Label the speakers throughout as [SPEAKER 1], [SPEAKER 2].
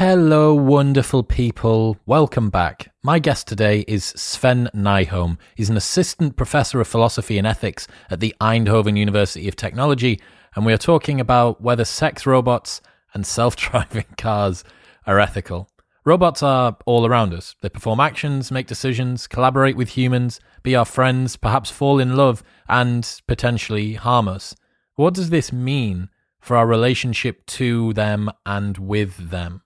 [SPEAKER 1] Hello, wonderful people. Welcome back. My guest today is Sven Nyholm. He's an assistant professor of philosophy and ethics at the Eindhoven University of Technology, and we are talking about whether sex robots and self driving cars are ethical. Robots are all around us. They perform actions, make decisions, collaborate with humans, be our friends, perhaps fall in love, and potentially harm us. What does this mean for our relationship to them and with them?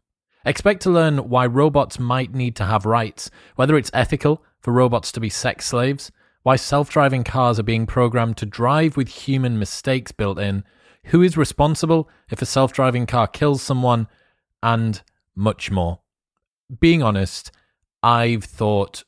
[SPEAKER 1] Expect to learn why robots might need to have rights, whether it's ethical for robots to be sex slaves, why self driving cars are being programmed to drive with human mistakes built in, who is responsible if a self driving car kills someone, and much more. Being honest, I've thought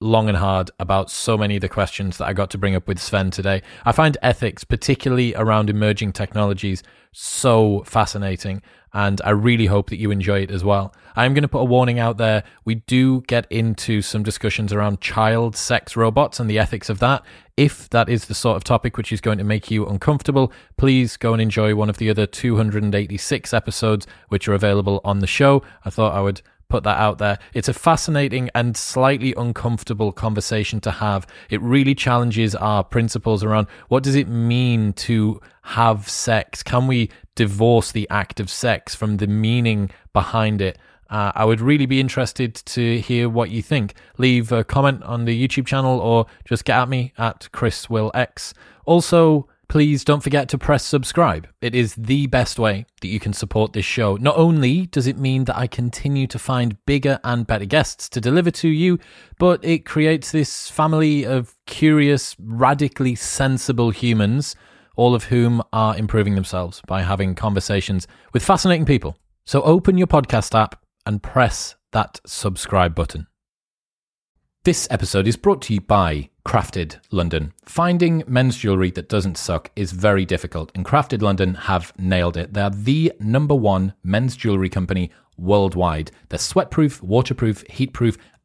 [SPEAKER 1] long and hard about so many of the questions that I got to bring up with Sven today. I find ethics, particularly around emerging technologies, so fascinating, and I really hope that you enjoy it as well. I'm going to put a warning out there. We do get into some discussions around child sex robots and the ethics of that. If that is the sort of topic which is going to make you uncomfortable, please go and enjoy one of the other 286 episodes which are available on the show. I thought I would put that out there. It's a fascinating and slightly uncomfortable conversation to have. It really challenges our principles around what does it mean to have sex? Can we divorce the act of sex from the meaning behind it? Uh, I would really be interested to hear what you think. Leave a comment on the YouTube channel or just get at me at Chris Will X. Also, Please don't forget to press subscribe. It is the best way that you can support this show. Not only does it mean that I continue to find bigger and better guests to deliver to you, but it creates this family of curious, radically sensible humans, all of whom are improving themselves by having conversations with fascinating people. So open your podcast app and press that subscribe button. This episode is brought to you by Crafted London. Finding men's jewellery that doesn't suck is very difficult, and Crafted London have nailed it. They're the number one men's jewellery company worldwide. They're sweatproof, waterproof, heatproof,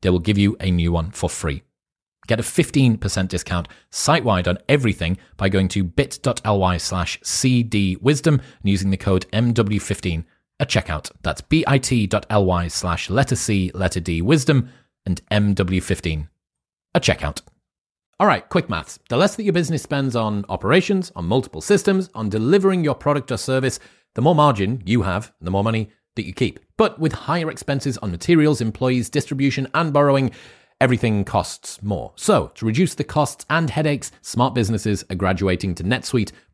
[SPEAKER 1] they will give you a new one for free. Get a 15% discount site wide on everything by going to bit.ly slash cdwisdom and using the code MW15 at checkout. That's bit.ly slash letter C, letter D, wisdom, and MW15 at checkout. All right, quick maths. The less that your business spends on operations, on multiple systems, on delivering your product or service, the more margin you have, the more money that you keep. But with higher expenses on materials, employees, distribution, and borrowing, everything costs more. So, to reduce the costs and headaches, smart businesses are graduating to NetSuite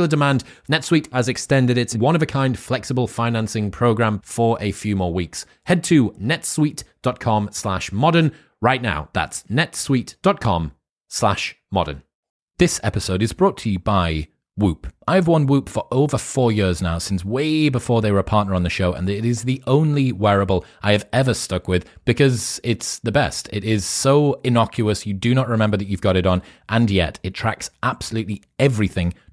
[SPEAKER 1] popular demand, NetSuite has extended its one of a kind flexible financing program for a few more weeks. Head to netsuite.com slash modern right now. That's netsuite.com slash modern. This episode is brought to you by Whoop. I've worn Whoop for over four years now, since way before they were a partner on the show, and it is the only wearable I have ever stuck with because it's the best. It is so innocuous, you do not remember that you've got it on, and yet it tracks absolutely everything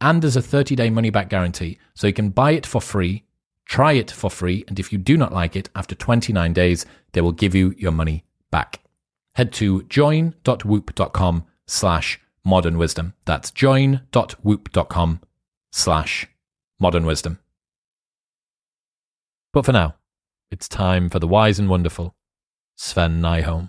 [SPEAKER 1] and there's a 30 day money back guarantee. So you can buy it for free, Try it for free, and if you do not like it, after 29 days, they will give you your money back. Head to join.whoop.com slash modern wisdom. That's join.whoop.com slash modern wisdom. But for now, it's time for the wise and wonderful Sven Nyholm.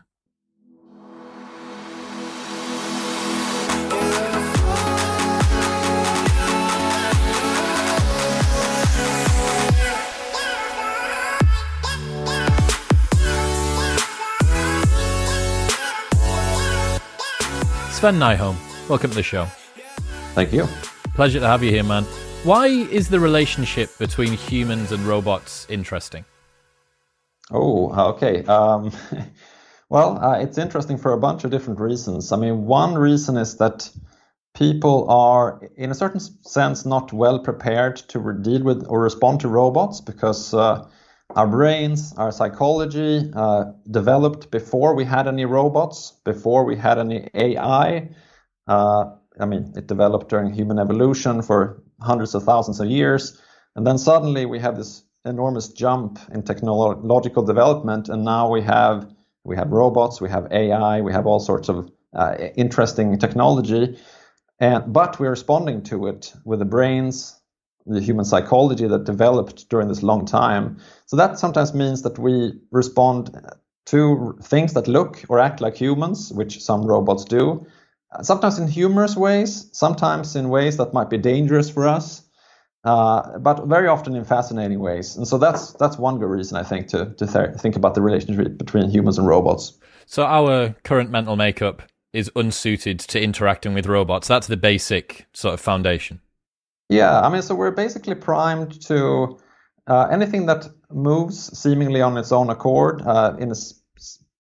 [SPEAKER 1] Sven Nyholm, welcome to the show.
[SPEAKER 2] Thank you.
[SPEAKER 1] Pleasure to have you here, man. Why is the relationship between humans and robots interesting?
[SPEAKER 2] Oh, okay. Um, well, uh, it's interesting for a bunch of different reasons. I mean, one reason is that people are, in a certain sense, not well prepared to deal with or respond to robots because uh, our brains, our psychology uh, developed before we had any robots, before we had any AI. Uh, I mean, it developed during human evolution for hundreds of thousands of years. And then suddenly we have this enormous jump in technological development. And now we have we have robots, we have AI, we have all sorts of uh, interesting technology. And, but we're responding to it with the brains, the human psychology that developed during this long time. So that sometimes means that we respond to things that look or act like humans, which some robots do, sometimes in humorous ways, sometimes in ways that might be dangerous for us, uh, but very often in fascinating ways. And so that's that's one good reason I think to to th- think about the relationship between humans and robots.
[SPEAKER 1] So our current mental makeup is unsuited to interacting with robots. That's the basic sort of foundation.
[SPEAKER 2] Yeah, I mean, so we're basically primed to uh, anything that moves seemingly on its own accord uh, in a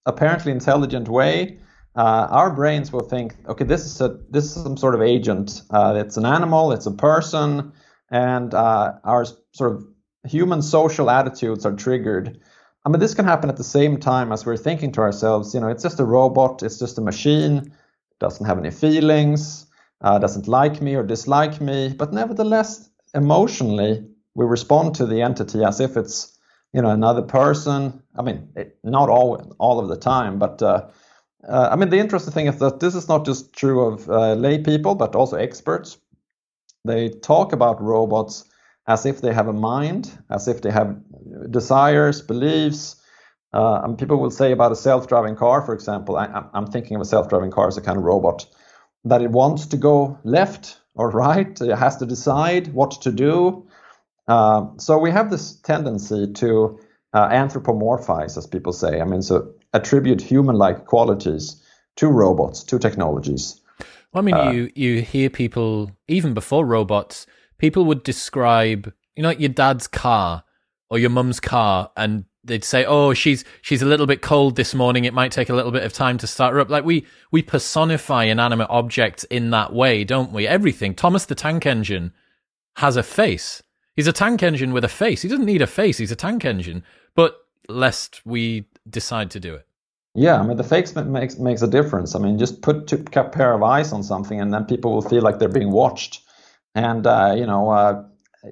[SPEAKER 2] apparently intelligent way. Uh, our brains will think, okay, this is a this is some sort of agent. Uh, it's an animal, it's a person, and uh, our sort of human social attitudes are triggered. I mean, this can happen at the same time as we're thinking to ourselves, you know, it's just a robot, it's just a machine, doesn't have any feelings uh, doesn't like me or dislike me, but nevertheless, emotionally, we respond to the entity as if it's you know another person. I mean, it, not all all of the time, but uh, uh, I mean the interesting thing is that this is not just true of uh, lay people, but also experts. They talk about robots as if they have a mind, as if they have desires, beliefs. Uh, and people will say about a self-driving car, for example. I, I'm thinking of a self-driving car as a kind of robot that it wants to go left or right. It has to decide what to do. Uh, so we have this tendency to uh, anthropomorphize, as people say. I mean, so attribute human-like qualities to robots, to technologies.
[SPEAKER 1] Well, I mean, uh, you you hear people even before robots, people would describe, you know, like your dad's car or your mum's car, and they'd say, "Oh, she's she's a little bit cold this morning. It might take a little bit of time to start her up." Like we we personify inanimate objects in that way, don't we? Everything. Thomas the Tank Engine has a face. He's a tank engine with a face. He doesn't need a face. He's a tank engine. But lest we decide to do it.
[SPEAKER 2] Yeah, I mean the face makes makes a difference. I mean, just put a pair of eyes on something, and then people will feel like they're being watched. And uh, you know, uh,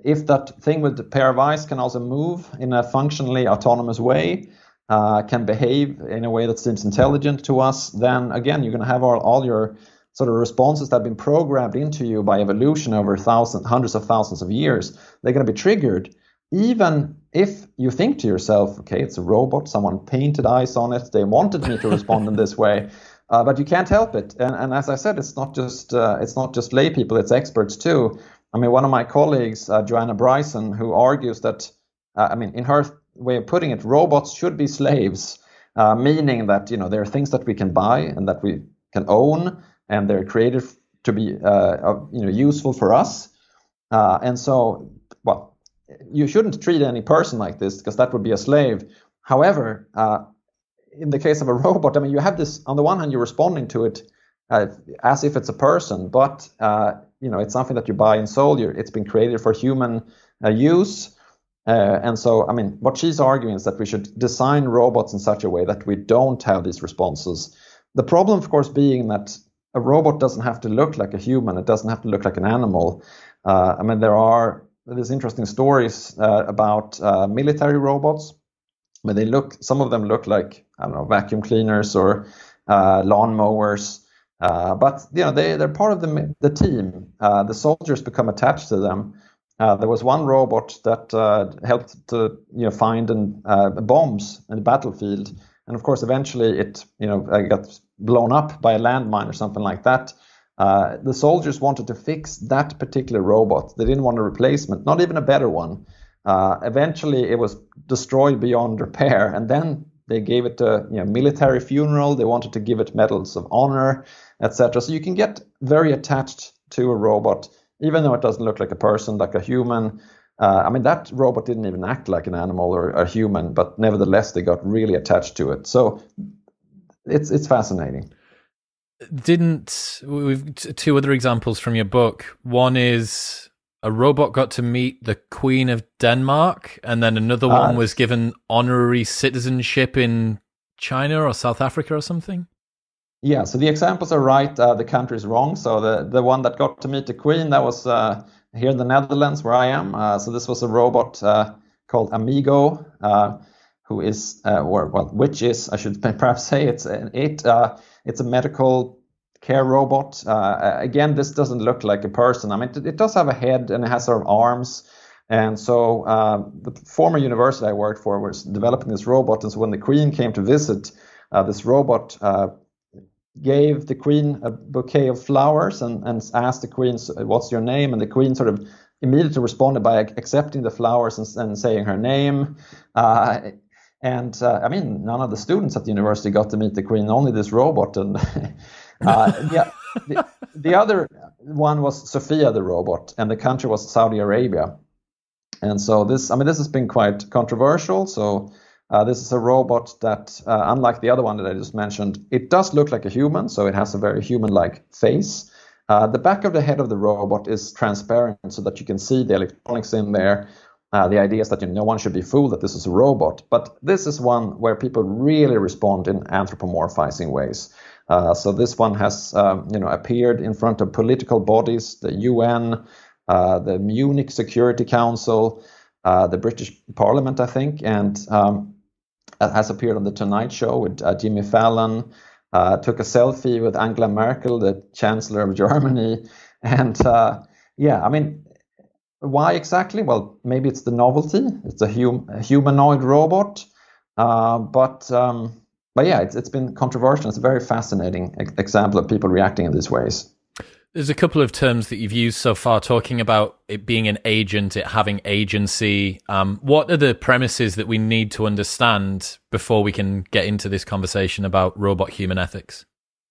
[SPEAKER 2] if that thing with the pair of eyes can also move in a functionally autonomous way, uh, can behave in a way that seems intelligent to us, then again, you're going to have all, all your sort of responses that have been programmed into you by evolution over thousands, hundreds of thousands of years. They're going to be triggered, even if you think to yourself, okay, it's a robot, someone painted eyes on it, they wanted me to respond in this way. Uh, but you can't help it, and, and as I said, it's not just uh, it's not just lay people; it's experts too I mean, one of my colleagues, uh, Joanna Bryson, who argues that, uh, I mean, in her way of putting it, robots should be slaves, uh, meaning that you know there are things that we can buy and that we can own, and they're created to be uh, you know useful for us. Uh, and so, well, you shouldn't treat any person like this because that would be a slave. However, uh, in the case of a robot, I mean, you have this on the one hand, you're responding to it as if it's a person, but you know it's something that you buy and sell. It's been created for human uh, use, uh, and so I mean, what she's arguing is that we should design robots in such a way that we don't have these responses. The problem, of course, being that a robot doesn't have to look like a human. It doesn't have to look like an animal. Uh, I mean, there are these interesting stories uh, about uh, military robots. But they look, some of them look like I don't know vacuum cleaners or uh, lawn mowers. Uh, but you know they they're part of the the team. Uh, the soldiers become attached to them. Uh, there was one robot that helped to you know find and, bombs in the battlefield, and of course eventually it you know got blown up by a landmine or something like that. Uh, the soldiers wanted to fix that particular robot. They didn't want a replacement, not even a better one. Uh, eventually, it was destroyed beyond repair, and then they gave it a you know, military funeral. They wanted to give it medals of honor, etc. So you can get very attached to a robot, even though it doesn't look like a person, like a human. Uh, I mean, that robot didn't even act like an animal or a human, but nevertheless, they got really attached to it. So it's it's fascinating
[SPEAKER 1] didn't we've two other examples from your book one is a robot got to meet the queen of denmark and then another one uh, was given honorary citizenship in china or south africa or something
[SPEAKER 2] yeah so the examples are right uh, the country is wrong so the the one that got to meet the queen that was uh, here in the netherlands where i am uh, so this was a robot uh, called amigo uh, who is or well which is i should perhaps say it's an it it's a medical care robot. Uh, again, this doesn't look like a person. I mean, it, it, does have a head and it has sort of arms. And so uh, the former university I worked for was developing this robot. And so when the queen came to visit, uh, this robot uh, gave the queen a bouquet of flowers and, and asked the queen, What's your name? And the queen sort of immediately responded by accepting the flowers and, and saying her name. Uh, and uh, I mean, none of the students at the university got to meet the queen, only this robot. And uh, yeah, the, the, other one was Sophia the robot, and the country was Saudi Arabia. And so this, I mean, this has been quite controversial. So uh, this is a robot that, uh, unlike the other one that I just mentioned, it does look like a human, so it has a very human-like face. Uh, the back of the head of the robot is transparent so that you can see the electronics in there. Uh, the idea is that you know, no one should be fooled that this is a robot, but this is one where people really respond in anthropomorphizing ways. Uh, so this one has um, you know appeared in front of political bodies, the UN, uh, the Munich Security Council, the British Parliament, I think, and um, has appeared on the Tonight Show with uh, Jimmy Fallon. Uh, took a selfie with Angela Merkel, the Chancellor of Germany, and yeah, I mean why exactly? Well, maybe it's the novelty. It's a, hum- a humanoid robot, uh, but um, but yeah, it's it's been controversial. It's a very fascinating example of people reacting in these ways.
[SPEAKER 1] There's a couple of terms that you've used so far, talking about it being an agent, it having agency. Um, what are the premises that we need to understand before we can get into this conversation about robot human ethics?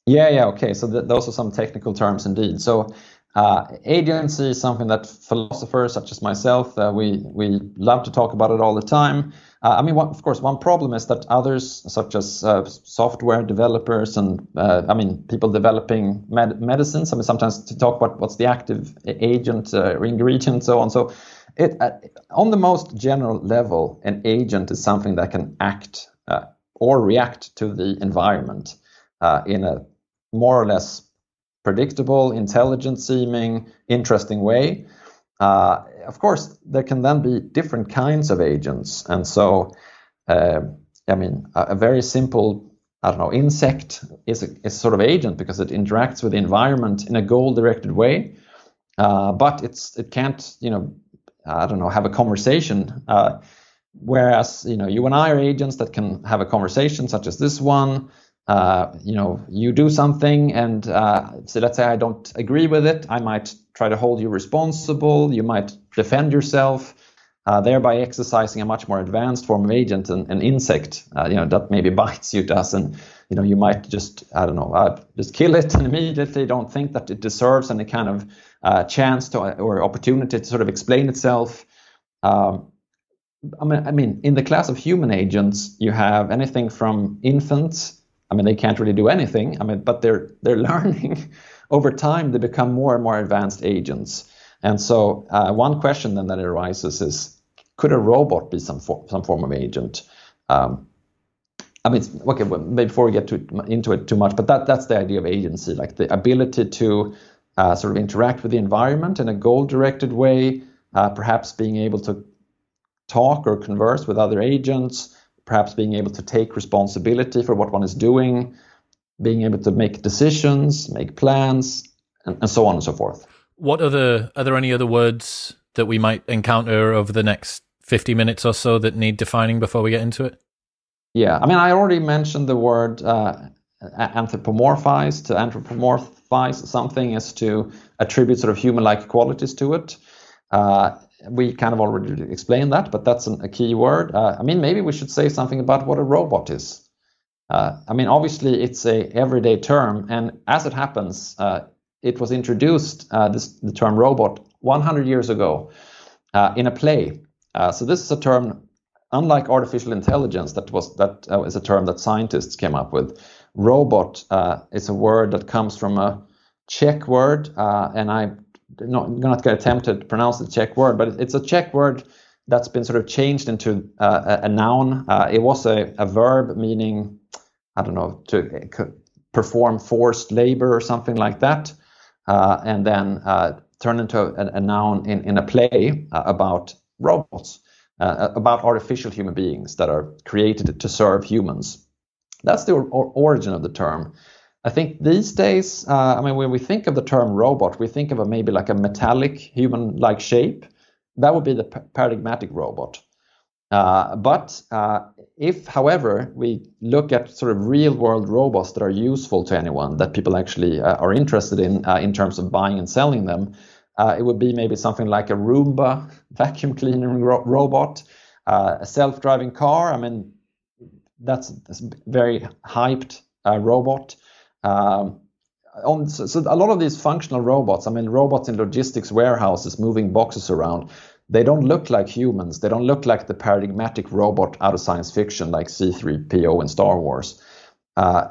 [SPEAKER 2] Yeah, yeah, okay. So th- those are some technical terms indeed. So uh, agency is something that philosophers such as myself uh, we we love to talk about it all the time. Uh, I mean, one, of course, one problem is that others, such as uh, software developers and uh, I mean people developing med- medicines, I mean sometimes to talk about what's the active agent or uh, ingredient, so on. So, it on the most general level, an agent is something that can act or react to the environment in a more or less predictable, intelligent seeming, interesting way. Uh, of course, there can then be different kinds of agents. And so, uh, I mean, a, a, very simple, I don't know, insect is a, is sort of agent because it interacts with the environment in a goal directed way. Uh, but it's it can't, you know, I don't know, have a conversation. Uh, whereas, you know, you and I are agents that can have a conversation such as this one uh, you know, you do something, and uh, so let's say I don't agree with it, I might try to hold you responsible. You might defend yourself, uh, thereby exercising a much more advanced form of agent, an, an insect, uh, you know, that maybe bites you, does, and you know, you might just, I don't know, uh, just kill it and immediately don't think that it deserves any kind of uh, chance to or opportunity to sort of explain itself. Um, I mean, I mean, in the class of human agents, you have anything from infants I mean, they can't really do anything. I mean, but they're they're learning over time. They become more and more advanced agents. And so, uh, one question then that arises is, could a robot be some for, some form of agent? Um, I mean, okay. Well, before we get to, into it too much, but that that's the idea of agency, like the ability to uh, sort of interact with the environment in a goal-directed way, uh, perhaps being able to talk or converse with other agents, perhaps being able to take responsibility for what one is doing, being able to make decisions, make plans, and, and so on and so forth.
[SPEAKER 1] What other are there any other words that we might encounter over the next 50 minutes or so that need defining before we get into it?
[SPEAKER 2] Yeah, I mean, I already mentioned the word uh, anthropomorphize. To anthropomorphize something is to attribute sort of human-like qualities to it. Uh, we kind of already explained that, but that's an, a key word. Uh, I mean, maybe we should say something about what a robot is. Uh, I mean, obviously, it's a everyday term, and as it happens, uh, it was introduced uh, this the term robot 100 years ago uh, in a play. Uh, so this is a term, unlike artificial intelligence, that was that is a term that scientists came up with. Robot is a word that comes from a Czech word, and I not not going to attempt to pronounce the Czech word, but it's a Czech word that's been sort of changed into uh, a, a, noun. Uh, it was a, a, verb meaning, I don't know, to uh, perform forced labor or something like that, uh, and then uh, turned into a, a, noun in, in a play uh, about robots, about artificial human beings that are created to serve humans. That's the or- origin of the term. I think these days, uh, I mean, when we think of the term robot, we think of a maybe like a metallic human-like shape. That would be the paradigmatic robot. Uh, but uh, if, however, we look at sort of real-world robots that are useful to anyone, that people actually uh, are interested in uh, in terms of buying and selling them, uh, it would be maybe something like a Roomba vacuum cleaning ro- robot, a self-driving car. I mean, that's, that's very hyped robot. Um, on, so, so, a lot of these functional robots, I mean, robots in logistics warehouses moving boxes around, they don't look like humans. They don't look like the paradigmatic robot out of science fiction like C3PO in Star Wars. Uh,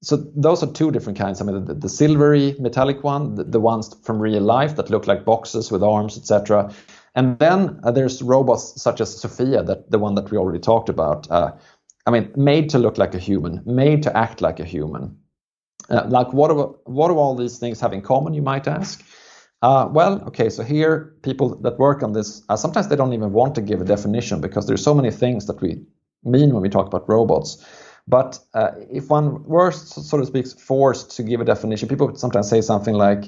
[SPEAKER 2] so those are two different kinds. I mean, the, the silvery metallic one, the, the, ones from real life that look like boxes with arms, etc. And then uh, there's robots such as Sophia, that the one that we already talked about. Uh, I mean, made to look like a human, made to act like a human. Uh, like, what do, what do all these things have in common, you might ask? Uh, well, okay, so here, people that work on this, uh, sometimes they don't even want to give a definition because there's so many things that we mean when we talk about robots. But uh, if one were, so to speak, forced to give a definition, people would sometimes say something like,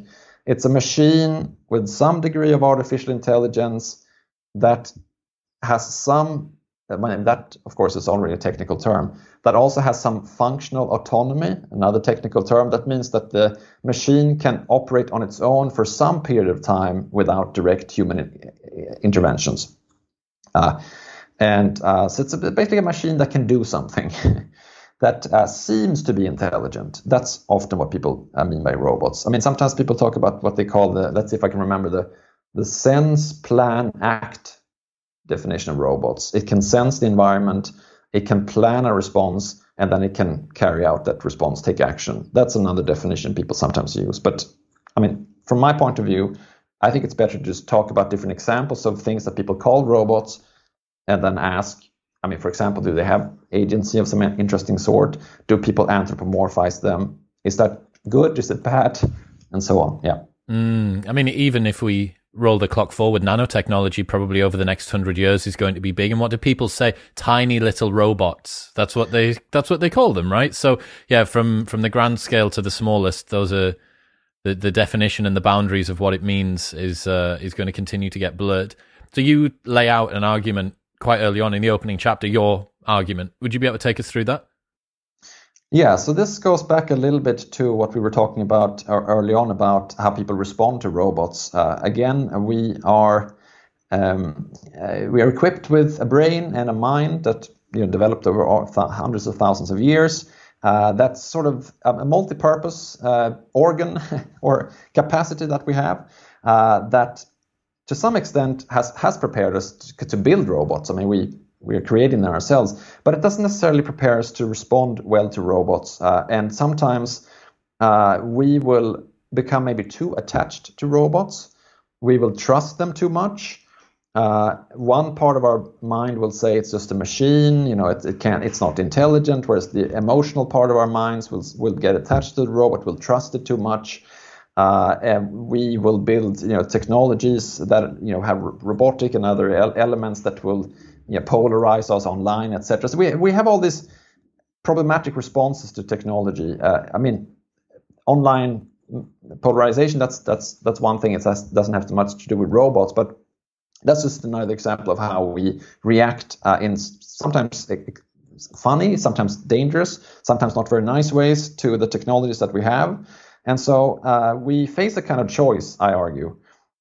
[SPEAKER 2] it's a machine with some degree of artificial intelligence that has some that, of course, is already a technical term. That also has some functional autonomy, another technical term. That means that the machine can operate on its own for some period of time without direct human interventions. Uh, and uh, so it's a, basically a machine that can do something that uh, seems to be intelligent. That's often what people uh, mean by robots. I mean, sometimes people talk about what they call the, let's see if I can remember the, the sense, plan, act definition of robots. It can sense the environment, it can plan a response, and then it can carry out that response, take action. That's another definition people sometimes use. But I mean, from my point of view, I think it's better to just talk about different examples of things that people call robots and then ask I mean, for example, do they have agency of some interesting sort? Do people anthropomorphize them? Is that good? Is it bad? And so on. Yeah.
[SPEAKER 1] Mm, I mean, even if we roll the clock forward, nanotechnology probably over the next hundred years is going to be big. And what do people say? Tiny little robots. That's what they that's what they call them, right? So yeah, from from the grand scale to the smallest, those are the the definition and the boundaries of what it means is uh, is going to continue to get blurred. So you lay out an argument quite early on in the opening chapter, your argument. Would you be able to take us through that?
[SPEAKER 2] Yeah, so this goes back a little bit to what we were talking about uh, early on about how people respond to robots. Uh, again, we are um, uh, we are equipped with a brain and a mind that you know developed over hundreds of thousands of years. Uh, that's sort of a multi-purpose uh, organ or capacity that we have uh, that, to some extent, has has prepared us to, to build robots. I mean, we we are creating them ourselves, but it doesn't necessarily prepare us to respond well to robots. Uh, and sometimes uh, we will become maybe too attached to robots. We will trust them too much. Uh, one part of our mind will say it's just a machine, you know, it, it can it's not intelligent. Whereas the emotional part of our minds will will get attached to the robot, will trust it too much. Uh, and we will build you know technologies that you know have robotic and other elements that will know, polarize us online, etc. So we we have all these problematic responses to technology. Uh, I mean, online polarization that's that's that's one thing. It has, doesn't have much to do with robots, but that's just another example of how we react uh, in sometimes funny, sometimes dangerous, sometimes not very nice ways to the technologies that we have. And so uh, we face a kind of choice, I argue.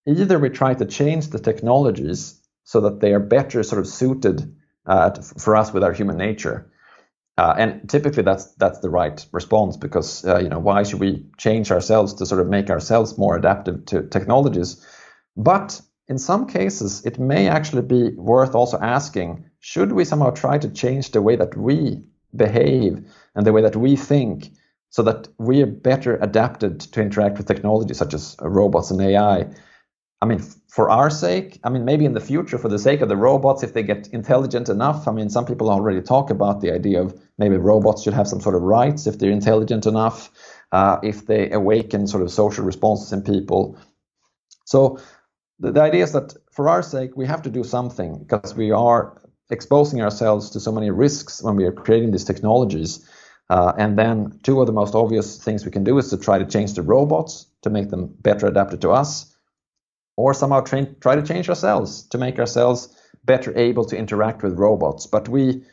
[SPEAKER 2] Either we try to change the technologies so that they are better sort of suited uh, for us with our human nature. Uh, and typically that's that's the right response because uh, you know why should we change ourselves to sort of make ourselves more adaptive to technologies? But in some cases, it may actually be worth also asking should we somehow try to change the way that we behave and the way that we think so that we are better adapted to interact with technology such as robots and AI? I mean, for our sake, I mean, maybe in the future, for the sake of the robots, if they get intelligent enough, I mean, some people already talk about the idea of maybe robots should have some sort of rights if they're intelligent enough, uh, if they awaken sort of social responses in people. So the, the idea is that for our sake, we have to do something because we are exposing ourselves to so many risks when we are creating these technologies. Uh, and then two of the most obvious things we can do is to try to change the robots to make them better adapted to us, or somehow train, try to change ourselves to make ourselves better able to interact with robots. But we,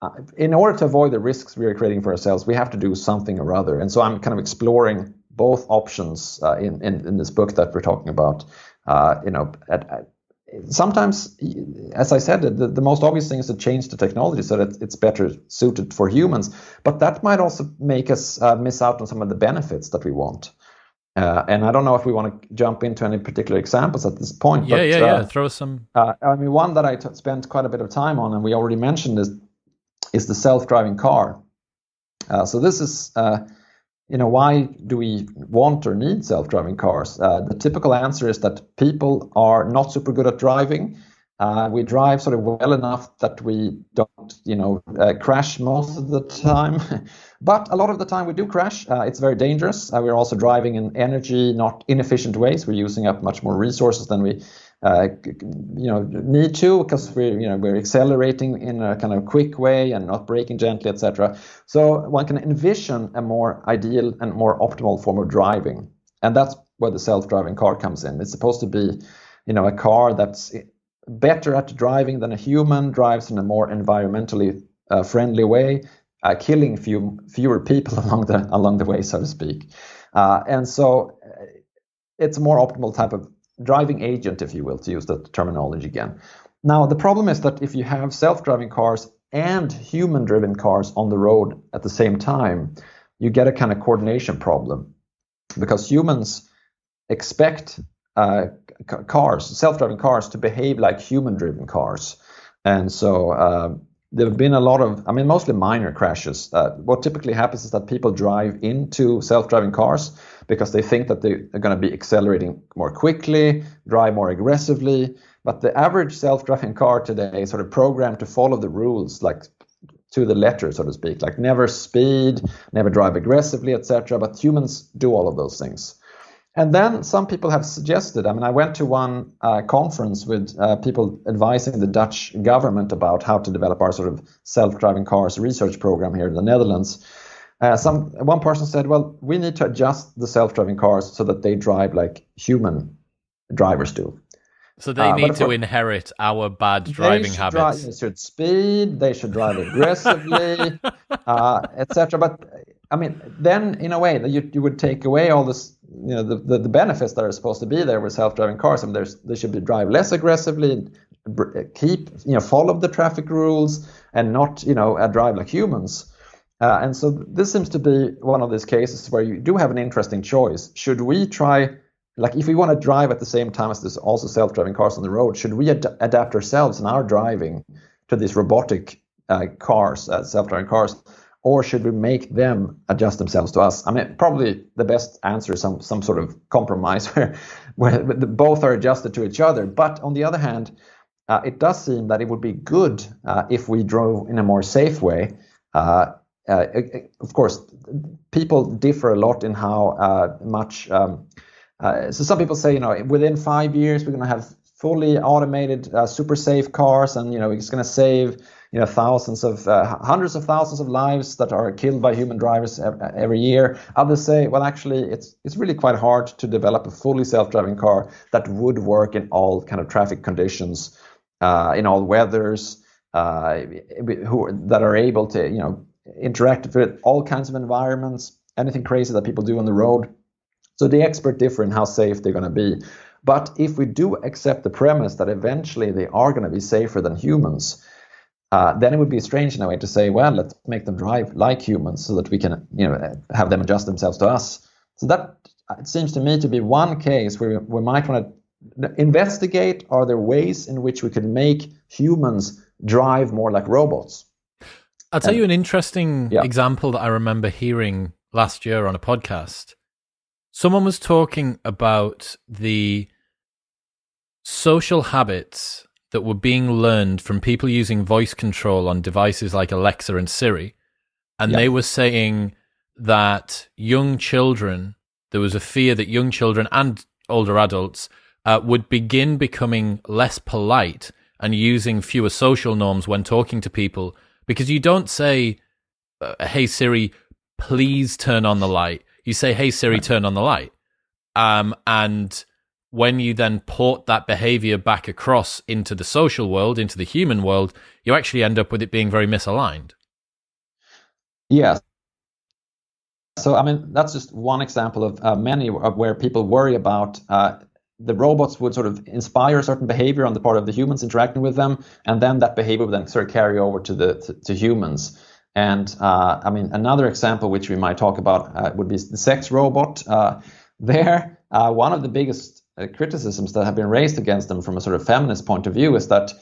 [SPEAKER 2] uh, in order to avoid the risks we are creating for ourselves, we have to do something or other. And so I'm kind of exploring both options uh, in, in, in this book that we're talking about. Uh, you know, at, at, sometimes, as I said, the, the, most obvious thing is to change the technology so that it's better suited for humans. But that might also make us uh, miss out on some of the benefits that we want. Uh, and I don't know if we want to jump into any particular examples at this point.
[SPEAKER 1] Yeah,
[SPEAKER 2] but,
[SPEAKER 1] yeah, yeah. Throw some.
[SPEAKER 2] Uh, I mean, one that I t- spent quite a bit of time on, and we already mentioned is is the self-driving car. Uh, so this is you know, why do we want or need self-driving cars? Uh, the typical answer is that people are not super good at driving. Uh, we drive sort of well enough that we don't, you know, uh, crash most of the time. but a lot of the time we do crash. Uh, it's very dangerous. Uh, we're also driving in energy, not inefficient ways. We're using up much more resources than we uh, you know need to because we're you know we're accelerating in a kind of quick way and not braking gently etc so one can envision a more ideal and more optimal form of driving and that's where the self-driving car comes in it's supposed to be you know a car that's better at driving than a human drives in a more environmentally uh, friendly way uh, killing few, fewer people along the along the way so to speak uh, and so uh, it's a more optimal type of driving agent, if you will, to use that terminology again. Now, the problem is that if you have self driving cars and human driven cars on the road at the same time, you get a kind of coordination problem because humans expect uh, cars, self driving cars, to behave like human driven cars. And so uh, there have been a lot of, I mean, mostly minor crashes. Uh, what typically happens is that people drive into self-driving cars because they think that they are going to be accelerating more quickly, drive more aggressively. But the average self-driving car today is sort of programmed to follow the rules, like to the letter, so to speak, like never speed, never drive aggressively, etc. But humans do all of those things. And then some people have suggested, I mean, I went to one uh, conference with uh, people advising the Dutch government about how to develop our sort of self driving cars research program here in the Netherlands. Uh, some One person said, well, we need to adjust the self driving cars so that they drive like human drivers do.
[SPEAKER 1] So they uh, need to inherit our bad driving habits.
[SPEAKER 2] Drive, they should speed, they should drive aggressively, uh, etc. But I mean, then in a way, that you, you would take away all this you know the, the, the, benefits that are supposed to be there with self-driving cars. I mean, there's they should be drive less aggressively, keep you know follow the traffic rules, and not you know uh, drive like humans. Uh, and so this seems to be one of these cases where you do have an interesting choice. Should we try, like, if we want to drive at the same time as there's also self-driving cars on the road, should we ad- adapt ourselves and our driving to these robotic uh, cars, uh, self-driving cars? Or should we make them adjust themselves to us? I mean, probably the best answer is some some sort of compromise where where both are adjusted to each other. But on the other hand, uh, it does seem that it would be good uh, if we drove in a more safe way. Uh, uh, of course, people differ a lot in how uh, much. Um, uh, so some people say, you know, within five years we're going to have fully automated, uh, super safe cars, and you know, it's going to save you know thousands of uh, hundreds of thousands of lives that are killed by human drivers every year. Others say, well, actually, it's it's really quite hard to develop a fully self-driving car that would work in all kind of traffic conditions, uh, in all weathers, uh, who that are able to you know interact with all kinds of environments, anything crazy that people do on the road. So the experts differ in how safe they're going to be. But if we do accept the premise that eventually they are going to be safer than humans, uh, then it would be strange in a way to say, well, let's make them drive like humans so that we can, you know, have them adjust themselves to us. So that it seems to me to be one case where we might want to investigate: are there ways in which we can make humans drive more like robots?
[SPEAKER 1] I'll tell and, you an interesting yeah. example that I remember hearing last year on a podcast. Someone was talking about the social habits that were being learned from people using voice control on devices like Alexa and Siri. And they were saying that young children, there was a fear that young children and older adults uh, would begin becoming less polite and using fewer social norms when talking to people because you don't say, uh, "Hey Siri, please turn on the light." You say, "Hey Siri, turn on the light," um, and when you then port that behavior back across into the social world, into the human world, you actually end up with it being very misaligned.
[SPEAKER 2] Yes. So, I mean, that's just one example of uh, many of where people worry about uh, the robots would sort of inspire a certain behavior on the part of the humans interacting with them, and then that behavior would then sort of carry over to the to, to humans. And uh, I mean, another example which we might talk about uh, would be the sex robot. Uh, there, uh, one of the biggest criticisms that have been raised against them from a sort of feminist point of view is that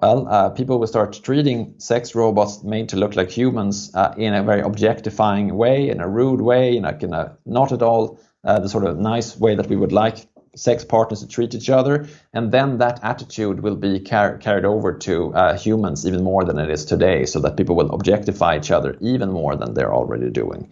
[SPEAKER 2] well, uh, people will start treating sex robots made to look like humans uh, in a very objectifying way, in a rude way, in a, in a not at all uh, the sort of nice way that we would like sex partners to treat each other. And then that attitude will be car- carried over to uh, humans even more than it is today, so that people will objectify each other even more than they're already doing.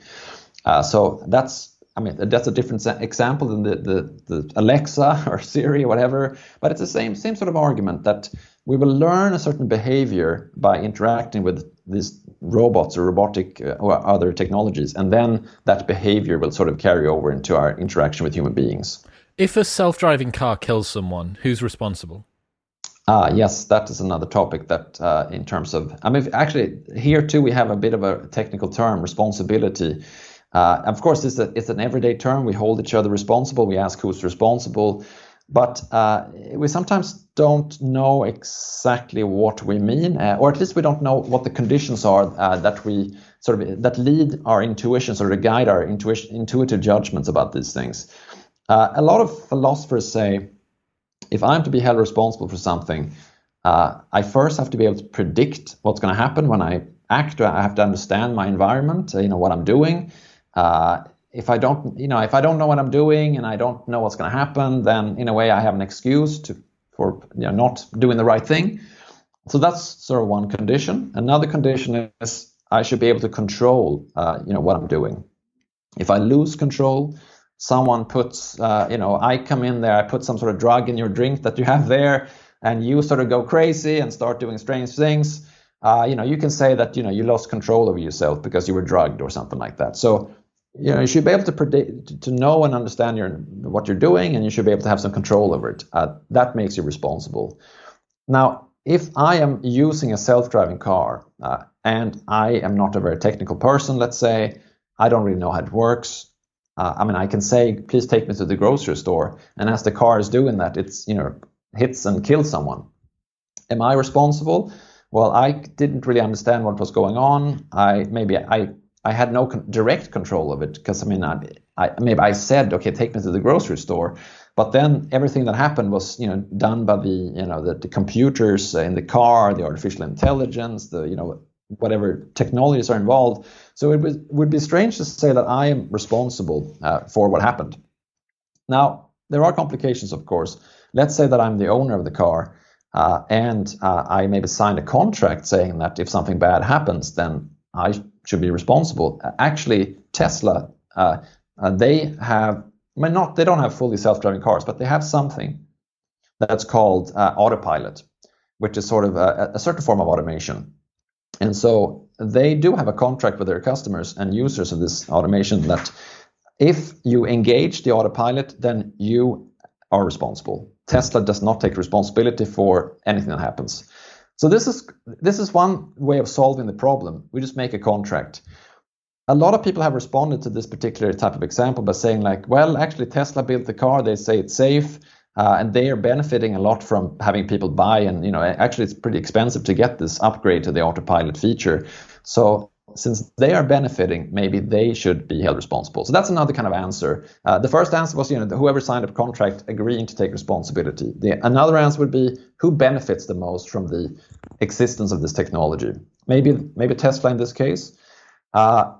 [SPEAKER 2] Uh, so that's I mean, that's a different example than the, the, the, Alexa or Siri or whatever, but it's the same same sort of argument that we will learn a certain behavior by interacting with these robots or robotic uh, or other technologies, and then that behavior will sort of carry over into our interaction with human beings.
[SPEAKER 1] If a self-driving car kills someone, who's responsible?
[SPEAKER 2] Ah, yes, that is another topic that, uh, in terms of, I mean, actually, here too we have a bit of a technical term, responsibility uh, of course, it's, a, it's an everyday term. We hold each other responsible. We ask who's responsible. But uh, we sometimes don't know exactly what we mean, uh, or at least we don't know what the conditions are uh, that we sort of that lead our intuitions or guide our intuition, intuitive judgments about these things. Uh, a lot of philosophers say, if I'm to be held responsible for something, uh, I first have to be able to predict what's going to happen when I act. I have to understand my environment, you know what I'm doing. Uh, if I don't, you know, if I don't know what I'm doing and I don't know what's going to happen, then in a way I have an excuse to for you know, not doing the right thing. So that's sort of one condition. Another condition is I should be able to control, uh, you know, what I'm doing. If I lose control, someone puts, uh, you know, I come in there, I put some sort of drug in your drink that you have there, and you sort of go crazy and start doing strange things. Uh, you know, you can say that you know you lost control over yourself because you were drugged or something like that. So you know you should be able to predict to know and understand your what you're doing and you should be able to have some control over it. Uh, that makes you responsible. Now if i am using a self-driving car uh, and i am not a very technical person let's say i don't really know how it works uh, i mean i can say please take me to the grocery store and as the car is doing that it's you know hits and kills someone. Am i responsible? Well i didn't really understand what was going on. I maybe i I had no con- direct control of it because I mean, I, I, maybe I said, okay, take me to the grocery store, but then everything that happened was, you know, done by the, you know, the, the computers in the car, the artificial intelligence, the, you know, whatever technologies are involved. So it was, would be strange to say that I am responsible uh, for what happened. Now, there are complications, of course. Let's say that I'm the owner of the car. Uh, and uh, I maybe signed a contract saying that if something bad happens, then I should be responsible. Actually, Tesla, uh, uh, they have, I mean, not they don't have fully self-driving cars, but they have something that's called uh, autopilot, which is sort of a, a certain form of automation. And so they do have a contract with their customers and users of this automation that if you engage the autopilot, then you are responsible. Tesla does not take responsibility for anything that happens. So this is this is one way of solving the problem. We just make a contract. A lot of people have responded to this particular type of example by saying like, well, actually Tesla built the car. They say it's safe. Uh, and they are benefiting a lot from having people buy and you know actually it's pretty expensive to get this upgrade to the autopilot feature so since they are benefiting maybe they should be held responsible so that's another kind of answer uh, the first answer was you know whoever signed a contract agreeing to take responsibility the, another answer would be who benefits the most from the existence of this technology maybe maybe tesla in this case uh,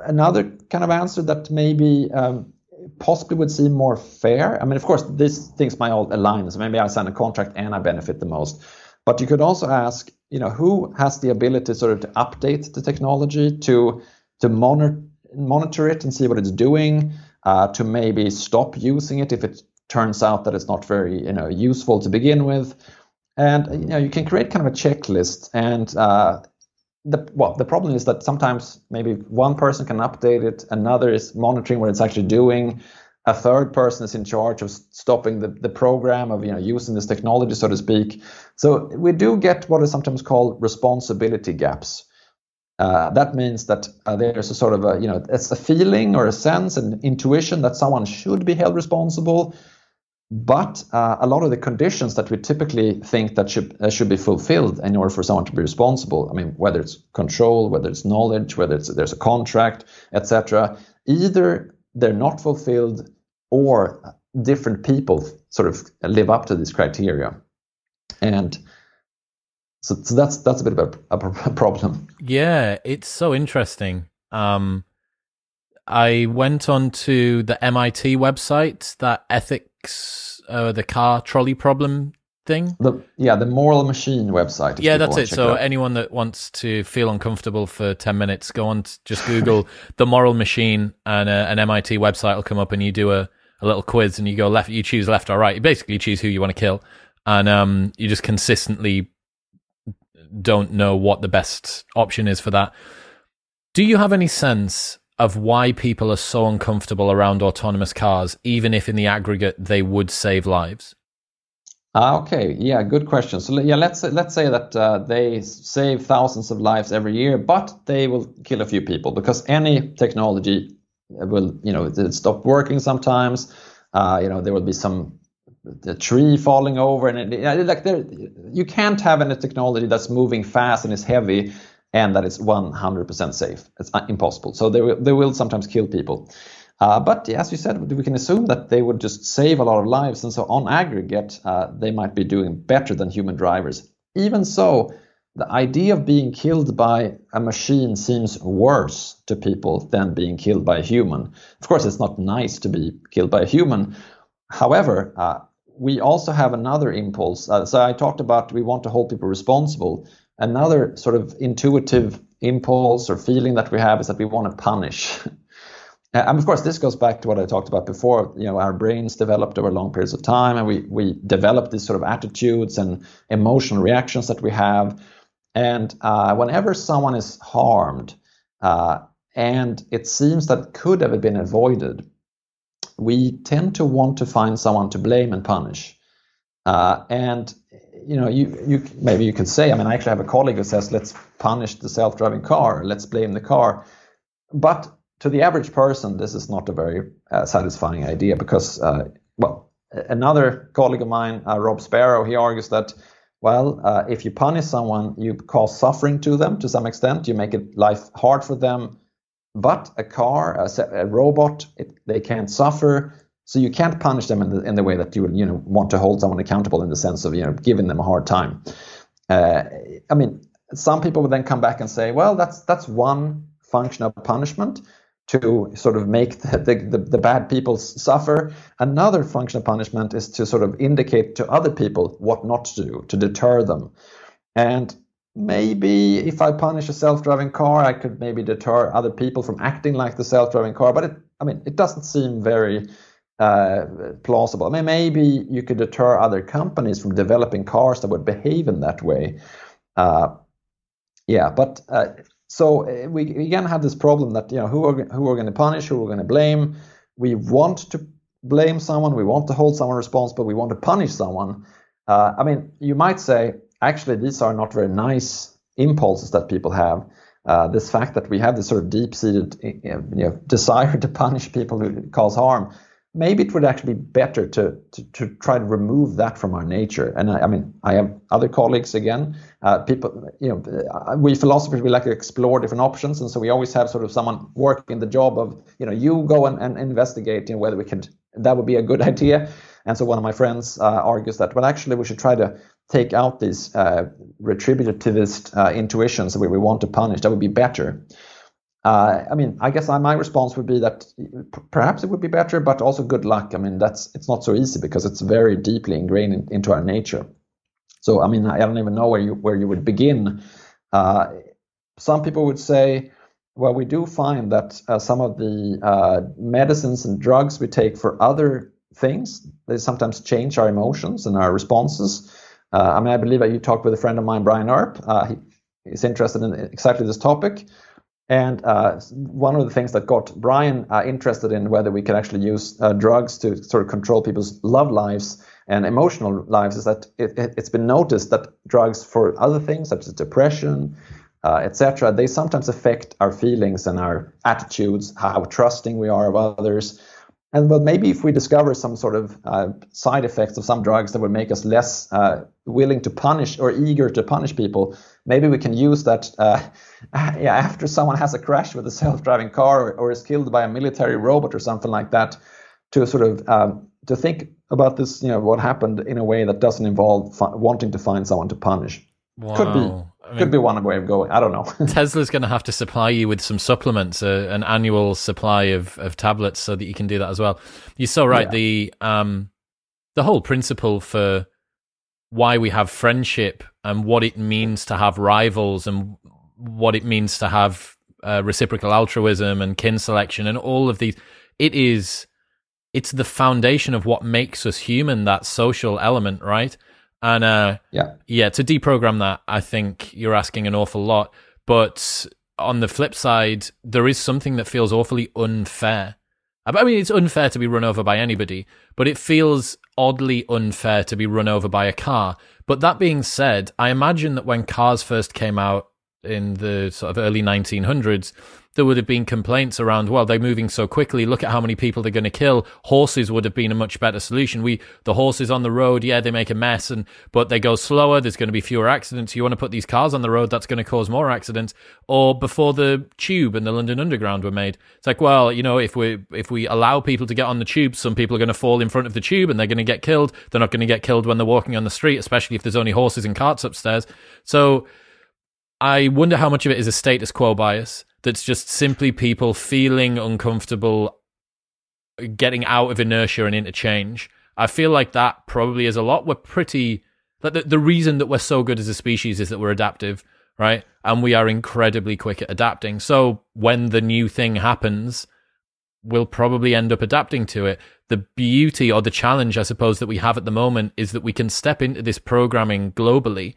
[SPEAKER 2] another kind of answer that maybe um, possibly would seem more fair. I mean, of course, these things might all align. So maybe I sign a contract and I benefit the most. But you could also ask, you know, who has the ability sort of to update the technology to to monitor monitor it and see what it's doing, uh, to maybe stop using it if it turns out that it's not very you know useful to begin with. And you know, you can create kind of a checklist and uh, the well, the problem is that sometimes maybe one person can update it, another is monitoring what it's actually doing, a third person is in charge of stopping the, the program of you know using this technology, so to speak. So we do get what is sometimes called responsibility gaps. Uh, that means that uh, there's a sort of a you know it's a feeling or a sense and intuition that someone should be held responsible, but uh, a lot of the conditions that we typically think that should uh, should be fulfilled in order for someone to be responsible, I mean, whether it's control, whether it's knowledge, whether it's there's a contract, etc. Either they're not fulfilled, or different people sort of live up to these criteria, and so, so that's that's a bit of a, a problem.
[SPEAKER 1] Yeah, it's so interesting. Um, I went on to the MIT website, that ethics, uh, the car trolley problem thing.
[SPEAKER 2] The, yeah, the Moral Machine website.
[SPEAKER 1] Yeah, that's it. So it anyone that wants to feel uncomfortable for 10 minutes, go on, just Google the Moral Machine and uh, an MIT website will come up and you do a, a little quiz and you go left, you choose left or right. You basically choose who you want to kill. And um, you just consistently don't know what the best option is for that. Do you have any sense of why people are so uncomfortable around autonomous cars, even if in the aggregate they would save lives?
[SPEAKER 2] Uh, okay, yeah, good question. So yeah, let's let's say that uh, they save thousands of lives every year, but they will kill a few people because any technology will, you know, stop working sometimes. Uh, you know, there will be some the tree falling over, and it, like there, you can't have any technology that's moving fast and is heavy and that it's 100% safe. It's impossible. So they will, they will sometimes kill people. Uh, but as you said, we can assume that they would just save a lot of lives, and so on aggregate, uh, they might be doing better than human drivers. Even so, the idea of being killed by a machine seems worse to people than being killed by a human. Of course, it's not nice to be killed by a human. However, uh, we also have another impulse. Uh, so I talked about we want to hold people responsible another sort of intuitive impulse or feeling that we have is that we want to punish. and of course, this goes back to what I talked about before. You know, our brains developed over long periods of time, and we we develop these sort of attitudes and emotional reactions that we have. And uh, whenever someone is harmed, uh, and it seems that could have been avoided, we tend to want to find someone to blame and punish. Uh, and you know, you, you maybe you could say, I mean, I actually have a colleague who says, let's punish the self-driving car, let's blame the car. But to the average person, this is not a very uh, satisfying idea because, uh, well, another colleague of mine, uh, Rob Sparrow, he argues that, well, uh, if you punish someone, you cause suffering to them to some extent, you make it life hard for them. But a car, a, a robot, it, they can't suffer so you can't punish them in the, in the way that you would, you know, want to hold someone accountable in the sense of, you know, giving them a hard time. Uh, I mean, some people would then come back and say, well, that's that's one function of punishment to sort of make the, the, the, bad people suffer. Another function of punishment is to sort of indicate to other people what not to do, to deter them. And maybe if I punish a self-driving car, I could maybe deter other people from acting like the self-driving car. But it, I mean, it doesn't seem very uh, plausible. I mean, maybe you could deter other companies from developing cars that would behave in that way. Uh, yeah, but uh, so uh, we again have this problem that you know who are who are going to punish, who are going to blame. We want to blame someone, we want to hold someone responsible, we want to punish someone. Uh, I mean, you might say actually these are not very nice impulses that people have. Uh, this fact that we have this sort of deep-seated you know, desire to punish people who cause harm maybe it would actually be better to, to, to, try to remove that from our nature. And I, I mean, I have other colleagues again, uh, people, you know, uh, we philosophers, we like to explore different options. And so we always have sort of someone working the job of, you know, you go and, and investigate you know, whether we could, that would be a good idea. And so one of my friends uh, argues that, well, actually, we should try to take out these uh, retributivist uh, intuitions where we want to punish. That would be better. Uh, I mean, I guess my response would be that perhaps it would be better, but also good luck. I mean, that's it's not so easy because it's very deeply ingrained in, into our nature. So, I mean, I don't even know where you where you would begin. Uh, some people would say, well, we do find that uh, some of the medicines and drugs we take for other things they sometimes change our emotions and our responses. Uh, I mean, I believe that you talked with a friend of mine, Brian Earp. Uh, he, he's interested in exactly this topic. And uh, one of the things that got Brian uh, interested in whether we can actually use uh, drugs to sort of control people's love lives and emotional lives is that it, has it, been noticed that drugs for other things such as depression, uh, etc., they sometimes affect our feelings and our attitudes, how trusting we are of others. And well, maybe if we discover some sort of uh, side effects of some drugs that would make us less uh, willing to punish or eager to punish people, maybe we can use that uh, yeah, after someone has a crash with a self-driving car or, or, is killed by a military robot or something like that, to sort of um, to think about this, you know, what happened in a way that doesn't involve wanting to find someone to punish. Wow. Could be I mean, could be one way of going. I don't know.
[SPEAKER 1] Tesla's going to have to supply you with some supplements, uh, an annual supply of, of tablets, so that you can do that as well. You're so right. Yeah. The um, the whole principle for why we have friendship and what it means to have rivals and what it means to have uh, reciprocal altruism and kin selection and all of these. It is, it's the foundation of what makes us human. That social element, right? And uh,
[SPEAKER 2] yeah,
[SPEAKER 1] yeah. To deprogram that, I think you're asking an awful lot. But on the flip side, there is something that feels awfully unfair. I mean, it's unfair to be run over by anybody, but it feels oddly unfair to be run over by a car. But that being said, I imagine that when cars first came out in the sort of early 1900s, there would have been complaints around, well, they're moving so quickly. Look at how many people they're going to kill. Horses would have been a much better solution. We, the horses on the road, yeah, they make a mess and, but they go slower. There's going to be fewer accidents. You want to put these cars on the road, that's going to cause more accidents. Or before the tube and the London Underground were made, it's like, well, you know, if we, if we allow people to get on the tube, some people are going to fall in front of the tube and they're going to get killed. They're not going to get killed when they're walking on the street, especially if there's only horses and carts upstairs. So, I wonder how much of it is a status quo bias that's just simply people feeling uncomfortable getting out of inertia and interchange. I feel like that probably is a lot. We're pretty like the, the reason that we're so good as a species is that we're adaptive, right? And we are incredibly quick at adapting. So when the new thing happens, we'll probably end up adapting to it. The beauty or the challenge, I suppose, that we have at the moment is that we can step into this programming globally.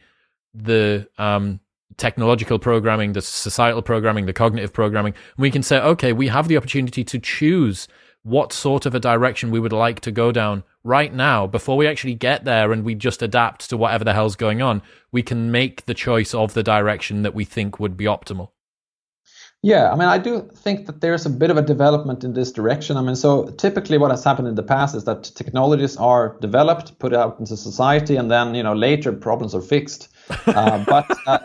[SPEAKER 1] The um, technological programming, the societal programming, the cognitive programming. We can say, okay, we have the opportunity to choose what sort of a direction we would like to go down right now before we actually get there and we just adapt to whatever the hell's going on. We can make the choice of the direction that we think would be optimal.
[SPEAKER 2] Yeah, I mean, I do think that there's a bit of a development in this direction. I mean, so typically what has happened in the past is that technologies are developed, put out into society, and then you know later problems are fixed. Uh, but uh,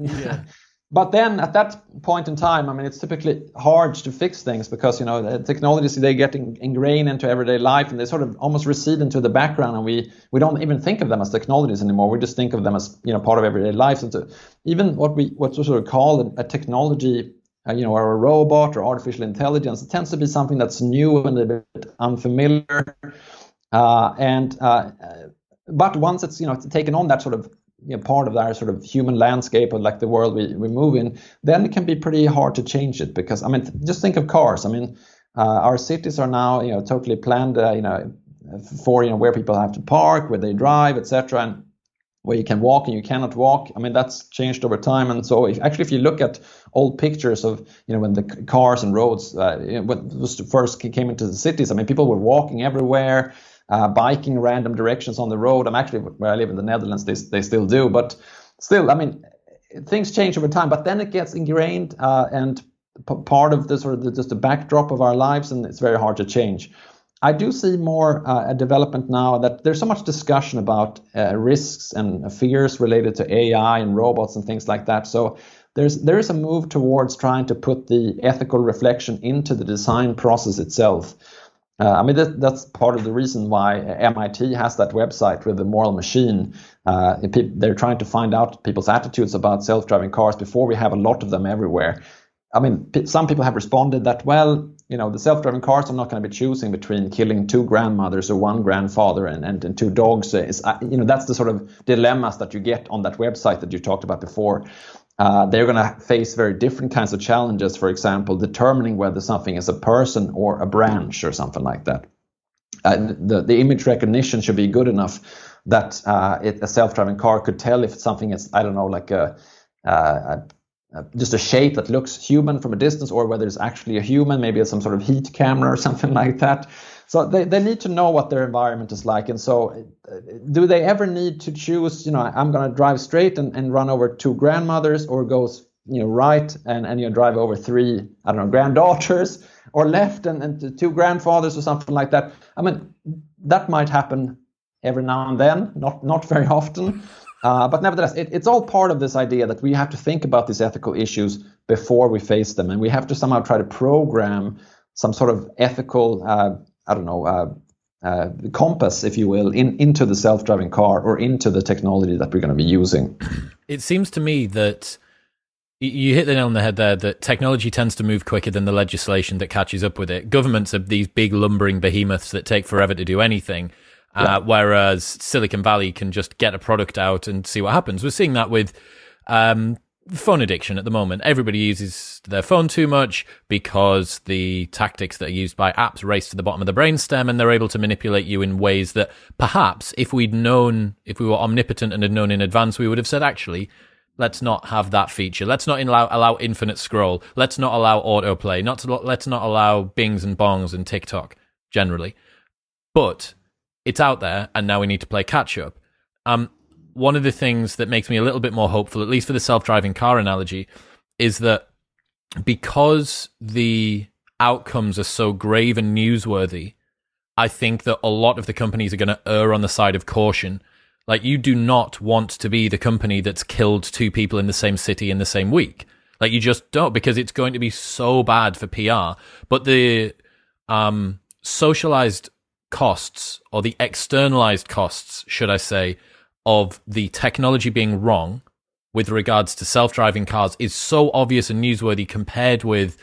[SPEAKER 2] yeah. But then at that point in time, I mean, it's typically hard to fix things because you know the technologies they get in, ingrained into everyday life and they sort of almost recede into the background, and we we don't even think of them as technologies anymore. We just think of them as you know part of everyday life. And so even what we what we sort of call a, a technology, uh, you know, or a robot or artificial intelligence, it tends to be something that's new and a bit unfamiliar. Uh, and uh, but once it's you know taken on that sort of you know, part of our sort of human landscape or like the world we, we move in, then it can be pretty hard to change it because I mean, just think of cars. I mean, uh, our cities are now you know totally planned, uh, you know, for you know where people have to park, where they drive, etc. And where you can walk and you cannot walk. I mean, that's changed over time. And so, if, actually, if you look at old pictures of, you know, when the cars and roads, uh, when first came into the cities, I mean, people were walking everywhere, uh, biking random directions on the road. I'm actually where I live in the Netherlands, they, they still do. But still, I mean, things change over time. But then it gets ingrained uh, and p- part of the sort of the, just the backdrop of our lives, and it's very hard to change. I do see more uh, a development now that there's so much discussion about uh, risks and fears related to AI and robots and things like that. So there's there is a move towards trying to put the ethical reflection into the design process itself. Uh, I mean that, that's part of the reason why MIT has that website with the moral machine. Uh, they're trying to find out people's attitudes about self-driving cars before we have a lot of them everywhere. I mean, some people have responded that, well, you know, the self-driving cars, I'm not going to be choosing between killing two grandmothers or one grandfather and, and, and two dogs. Uh, you know, that's the sort of dilemmas that you get on that website that you talked about before. Uh, they're going to face very different kinds of challenges. For example, determining whether something is a person or a branch or something like that. Uh, the, the image recognition should be good enough that uh, it, a self-driving car could tell if something is, I don't know, like a, uh, uh, just a shape that looks human from a distance or whether it's actually a human maybe it's some sort of heat camera or something like that so they, they need to know what their environment is like. And so uh, do they ever need to choose you know i'm going to drive straight and, and run over two grandmothers or goes you know right and, and you drive over three i don't know granddaughters or left and, and two grandfathers or something like that? I mean that might happen every now and then not not very often. Uh, but nevertheless, it, it's all part of this idea that we have to think about these ethical issues before we face them, and we have to somehow try to program some sort of ethical, uh, I don't know, uh, uh compass, if you will, in, into the self-driving car or into the technology that we're going to be using.
[SPEAKER 1] It seems to me that you hit the nail on the head there that technology tends to move quicker than the legislation that catches up with it. Governments are these big lumbering behemoths that take forever to do anything. Uh, whereas Silicon Valley can just get a product out and see what happens. We're seeing that with um, phone addiction at the moment. Everybody uses their phone too much because the tactics that are used by apps race to the bottom of the brainstem and they're able to manipulate you in ways that perhaps if we'd known, if we were omnipotent and had known in advance, we would have said, actually, let's not have that feature. Let's not allow, allow infinite scroll. Let's not allow autoplay. Not to, let's not allow bings and bongs and TikTok generally. But it's out there, and now we need to play catch up. Um, one of the things that makes me a little bit more hopeful, at least for the self driving car analogy, is that because the outcomes are so grave and newsworthy, I think that a lot of the companies are going to err on the side of caution. Like, you do not want to be the company that's killed two people in the same city in the same week. Like, you just don't because it's going to be so bad for PR. But the um, socialized costs or the externalized costs, should I say, of the technology being wrong with regards to self-driving cars is so obvious and newsworthy compared with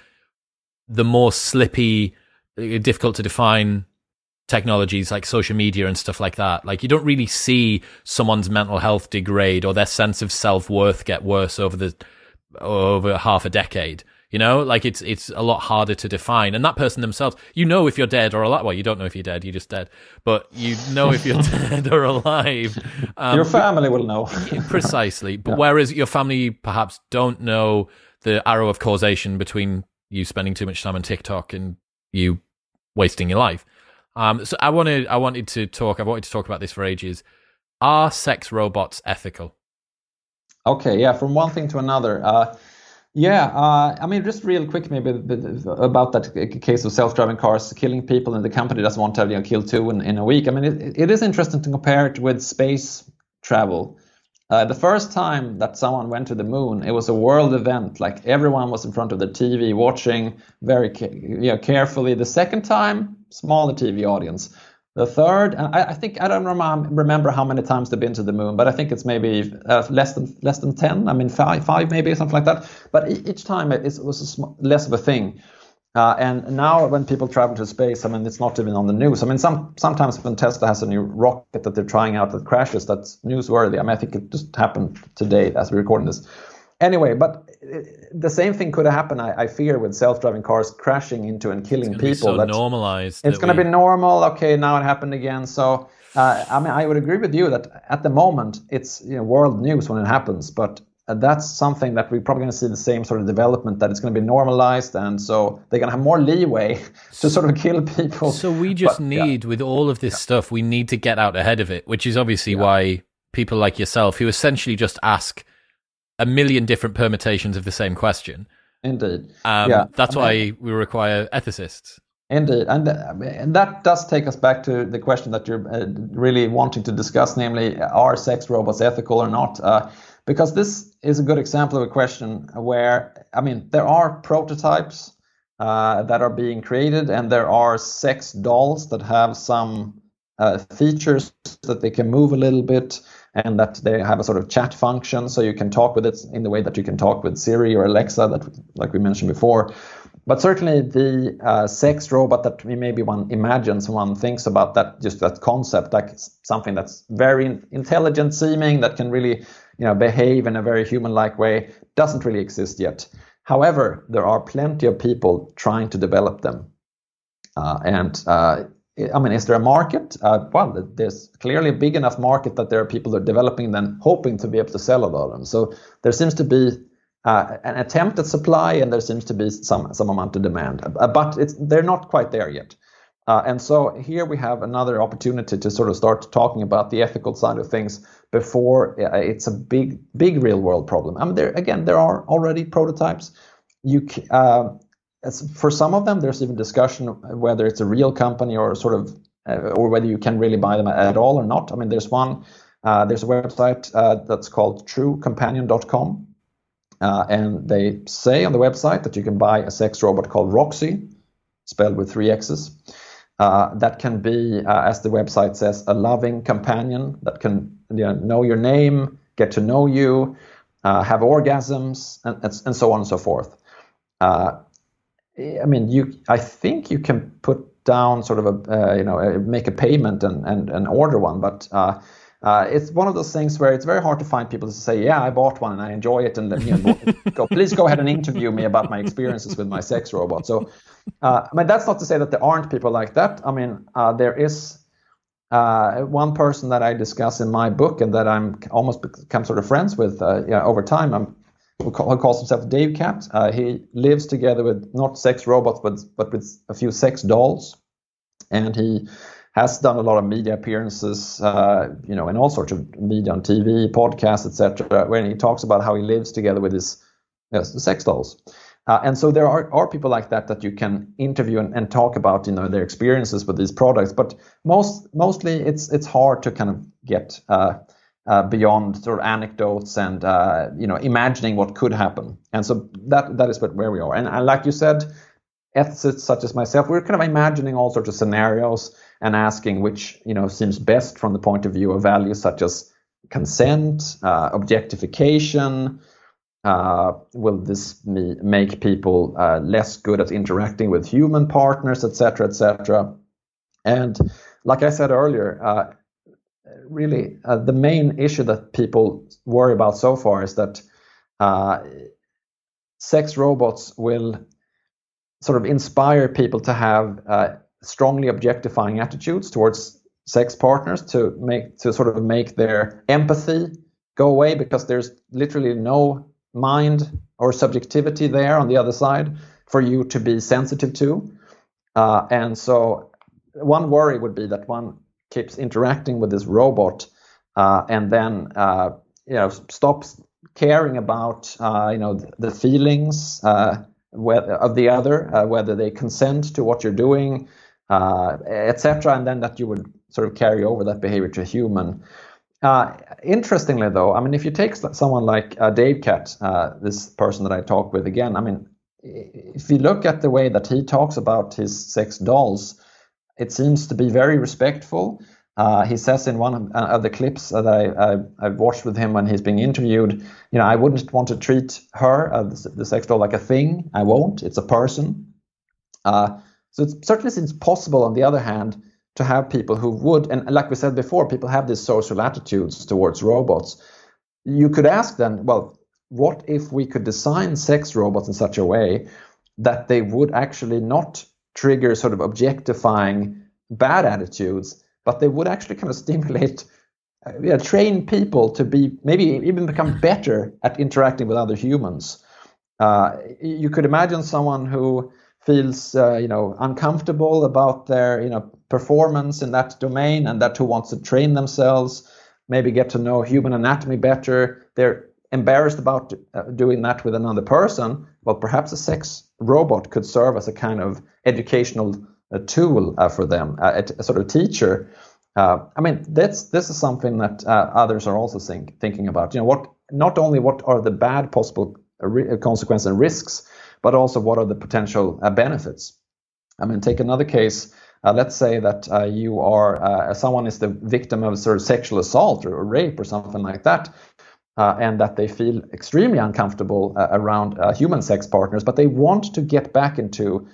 [SPEAKER 1] the more slippy, uh, difficult to define technologies like social media and stuff like that. Like you don't really see someone's mental health degrade or their sense of self-worth get worse over the over half a decade. You know, like it's it's a lot harder to define. And that person themselves, you know if you're dead or alive. Well, you don't know if you're dead, you're just dead. But you know if you're dead or alive.
[SPEAKER 2] Um, your family will know.
[SPEAKER 1] precisely. But yeah. whereas your family perhaps don't know the arrow of causation between you spending too much time on TikTok and you wasting your life. Um, so I wanted I wanted to talk. I've wanted to talk about this for ages. Are sex robots ethical?
[SPEAKER 2] Okay, yeah. From one thing to another. Uh, yeah, uh, I mean, just real quick, maybe about that case of self-driving cars killing people, and the company doesn't want to have you know, kill two in, in a week. I mean, it, it is interesting to compare it with space travel. Uh, the first time that someone went to the moon, it was a world event. Like everyone was in front of the TV watching very you know, carefully. The second time, smaller TV audience. The third, I, I think I don't remember how many times they've been to the moon, but I think it's maybe uh, less than less than ten. I mean, five, five maybe something like that. But each time it, it was sm- less of a thing. Uh, and now, when people travel to space, I mean, it's not even on the news. I mean, some sometimes when Tesla has a new rocket that they're trying out that crashes, that's newsworthy. I mean, I think it just happened today as we're recording this. Anyway, but uh, the same thing could happen. I, I fear with self-driving cars crashing into and killing
[SPEAKER 1] It's
[SPEAKER 2] people.
[SPEAKER 1] so
[SPEAKER 2] That's-
[SPEAKER 1] normalized.
[SPEAKER 2] it's going to
[SPEAKER 1] we-
[SPEAKER 2] be normal. Okay, now it happened again. So, uh, I mean, I would agree with you that at the moment it's you know, world news when it happens, but uh, that's something that we're probably going to see the same sort of development that it's going to be normalized, and so they're going to have more leeway to sort of kill people.
[SPEAKER 1] So we just
[SPEAKER 2] But, yeah.
[SPEAKER 1] need, with all of this stuff, we need to get out ahead of it, which is obviously why people like yourself, who essentially just ask a million different permutations of the same question,
[SPEAKER 2] Indeed.
[SPEAKER 1] um,
[SPEAKER 2] Yeah,
[SPEAKER 1] that's
[SPEAKER 2] I mean-
[SPEAKER 1] why we require ethicists.
[SPEAKER 2] Indeed, and, uh, and that does take us back to the question that you're uh, really wanting to discuss, namely, are sex robots ethical or not? Uh, because this is a good example of a question where, I mean, there are prototypes uh, that are being created, and there are sex dolls that have some uh, features that they can move a little bit, and that they have a sort of chat function, so you can talk with it in the way that you can talk with Siri or Alexa, that like we mentioned before. But certainly the uh, sex robot that maybe one imagines, one thinks about that, just that concept, like something that's very intelligent seeming, that can really, you know, behave in a very human-like way, doesn't really exist yet. However, there are plenty of people trying to develop them. Uh, and uh, I mean, is there a market? Uh, well, there's clearly a big enough market that there are people that are developing them, hoping to be able to sell a lot of them. So there seems to be uh, an attempt at supply, and there seems to be some some amount of demand, uh, but they're not quite there yet. Uh, and so here we have another opportunity to sort of start talking about the ethical side of things before uh, it's a big, big real world problem. I mean, there again, there are already prototypes. You uh, as for some of them, there's even discussion whether it's a real company or sort of, uh, or whether you can really buy them at all or not. I mean, there's one, uh, there's a website uh, that's called TrueCompanion.com, uh, and they say on the website that you can buy a sex robot called Roxxxy, spelled with three X's. Uh, that can be, uh, as the website says, a loving companion that can you know, know your name, get to know you, have orgasms, and, and, and so on and so forth. Uh, I mean, you. I think you can put down sort of a, uh, you know, uh, make a payment and and, and order one, but. Uh, uh, it's one of those things where it's very hard to find people to say, "Yeah, I bought one and I enjoy it," and go, please go ahead and interview me about my experiences with my sex robot. So, uh, I mean, that's not to say that there aren't people like that. I mean, uh, there is uh, one person that I discuss in my book and that I'm almost become sort of friends with uh, over time. I'm, who call- who calls himself Dave Cat. Uh, he lives together with not sex robots, but but with a few sex dolls, and he has done a lot of media appearances, uh, you know, in all sorts of media on TV, podcasts, etc., where he talks about how he lives together with his yes, sex dolls. Uh, and so there are, are people like that that you can interview and, and talk about, you know, their experiences with these products. But most mostly it's it's hard to kind of get uh, uh, beyond sort of anecdotes and uh, you know imagining what could happen. And so that that is where we are. And, and like you said, ethicists such as myself, we're kind of imagining all sorts of scenarios and asking which you know seems best from the point of view of values such as consent, uh, objectification. Uh, will this me- make people uh, less good at interacting with human partners, etc., etc.? And like I said earlier, uh, really uh, the main issue that people worry about so far is that uh, sex robots will sort of inspire people to have uh, strongly objectifying attitudes towards sex partners to make to sort of make their empathy go away because there's literally no mind or subjectivity there on the other side for you to be sensitive to. Uh, and so one worry would be that one keeps interacting with this robot uh, and then uh, you know stops caring about uh, you know the, feelings uh, of the other, whether they consent to what you're doing, etc., and then that you would sort of carry over that behavior to a human. Uh, interestingly, though, I mean, if you take someone like uh, Dave Cat, uh, this person that I talked with again, I mean, if you look at the way that he talks about his sex dolls, it seems to be very respectful. Uh, he says in one of, uh, the clips that I, I, have watched with him when he's being interviewed, you know, I wouldn't want to treat her, uh, the, the sex doll, like a thing. I won't. It's a person. Uh, so it certainly seems possible, on the other hand, to have people who would, and like we said before, people have these social attitudes towards robots. You could ask then, well, what if we could design sex robots in such a way that they would actually not trigger sort of objectifying bad attitudes, but they would actually kind of stimulate, uh, yeah, train people to be maybe even become better at interacting with other humans. Uh, you could imagine someone who feels, uh, you know, uncomfortable about their, you know, performance in that domain, and that who wants to train themselves, maybe get to know human anatomy better. They're embarrassed about uh, doing that with another person. Well, perhaps a sex robot could serve as a kind of educational uh, tool uh, for them, uh, a, sort of teacher. Uh, I mean, that's this is something that uh, others are also think, thinking about. You know, what not only what are the bad possible consequences and risks, but also what are the potential benefits. I mean, take another case. Uh, let's say that uh, you are uh, someone is the victim of sort of sexual assault or, or rape or something like that, uh, and that they feel extremely uncomfortable uh, around uh, human sex partners, but they want to get back into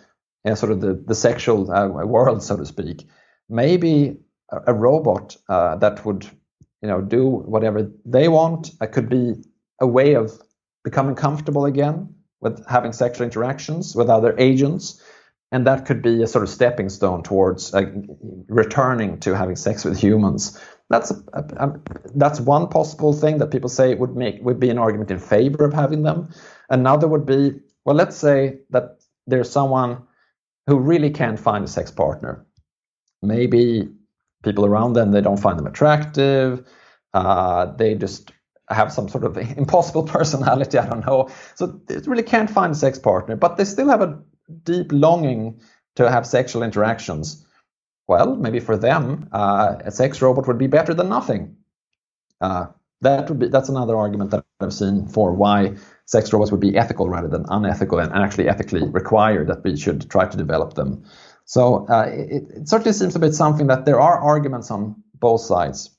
[SPEAKER 2] sort of the, the sexual world, so to speak. Maybe a, a robot that would, you know, do whatever they want could be a way of becoming comfortable again with having sexual interactions with other agents and that could be a sort of stepping stone towards uh, returning to having sex with humans. That's a, a, a, that's one possible thing that people say would make would be an argument in favor of having them. Another would be well, let's say that there's someone who really can't find a sex partner. Maybe people around them they don't find them attractive. Uh, they just have some sort of impossible personality. I don't know. So they really can't find a sex partner, but they still have a deep longing to have sexual interactions, well, maybe for them, uh, a sex robot would be better than nothing. Uh, that would be that's another argument that I've seen for why sex robots would be ethical rather than unethical, and, actually ethically required that we should try to develop them. So uh, it, it certainly seems a bit something that there are arguments on both sides.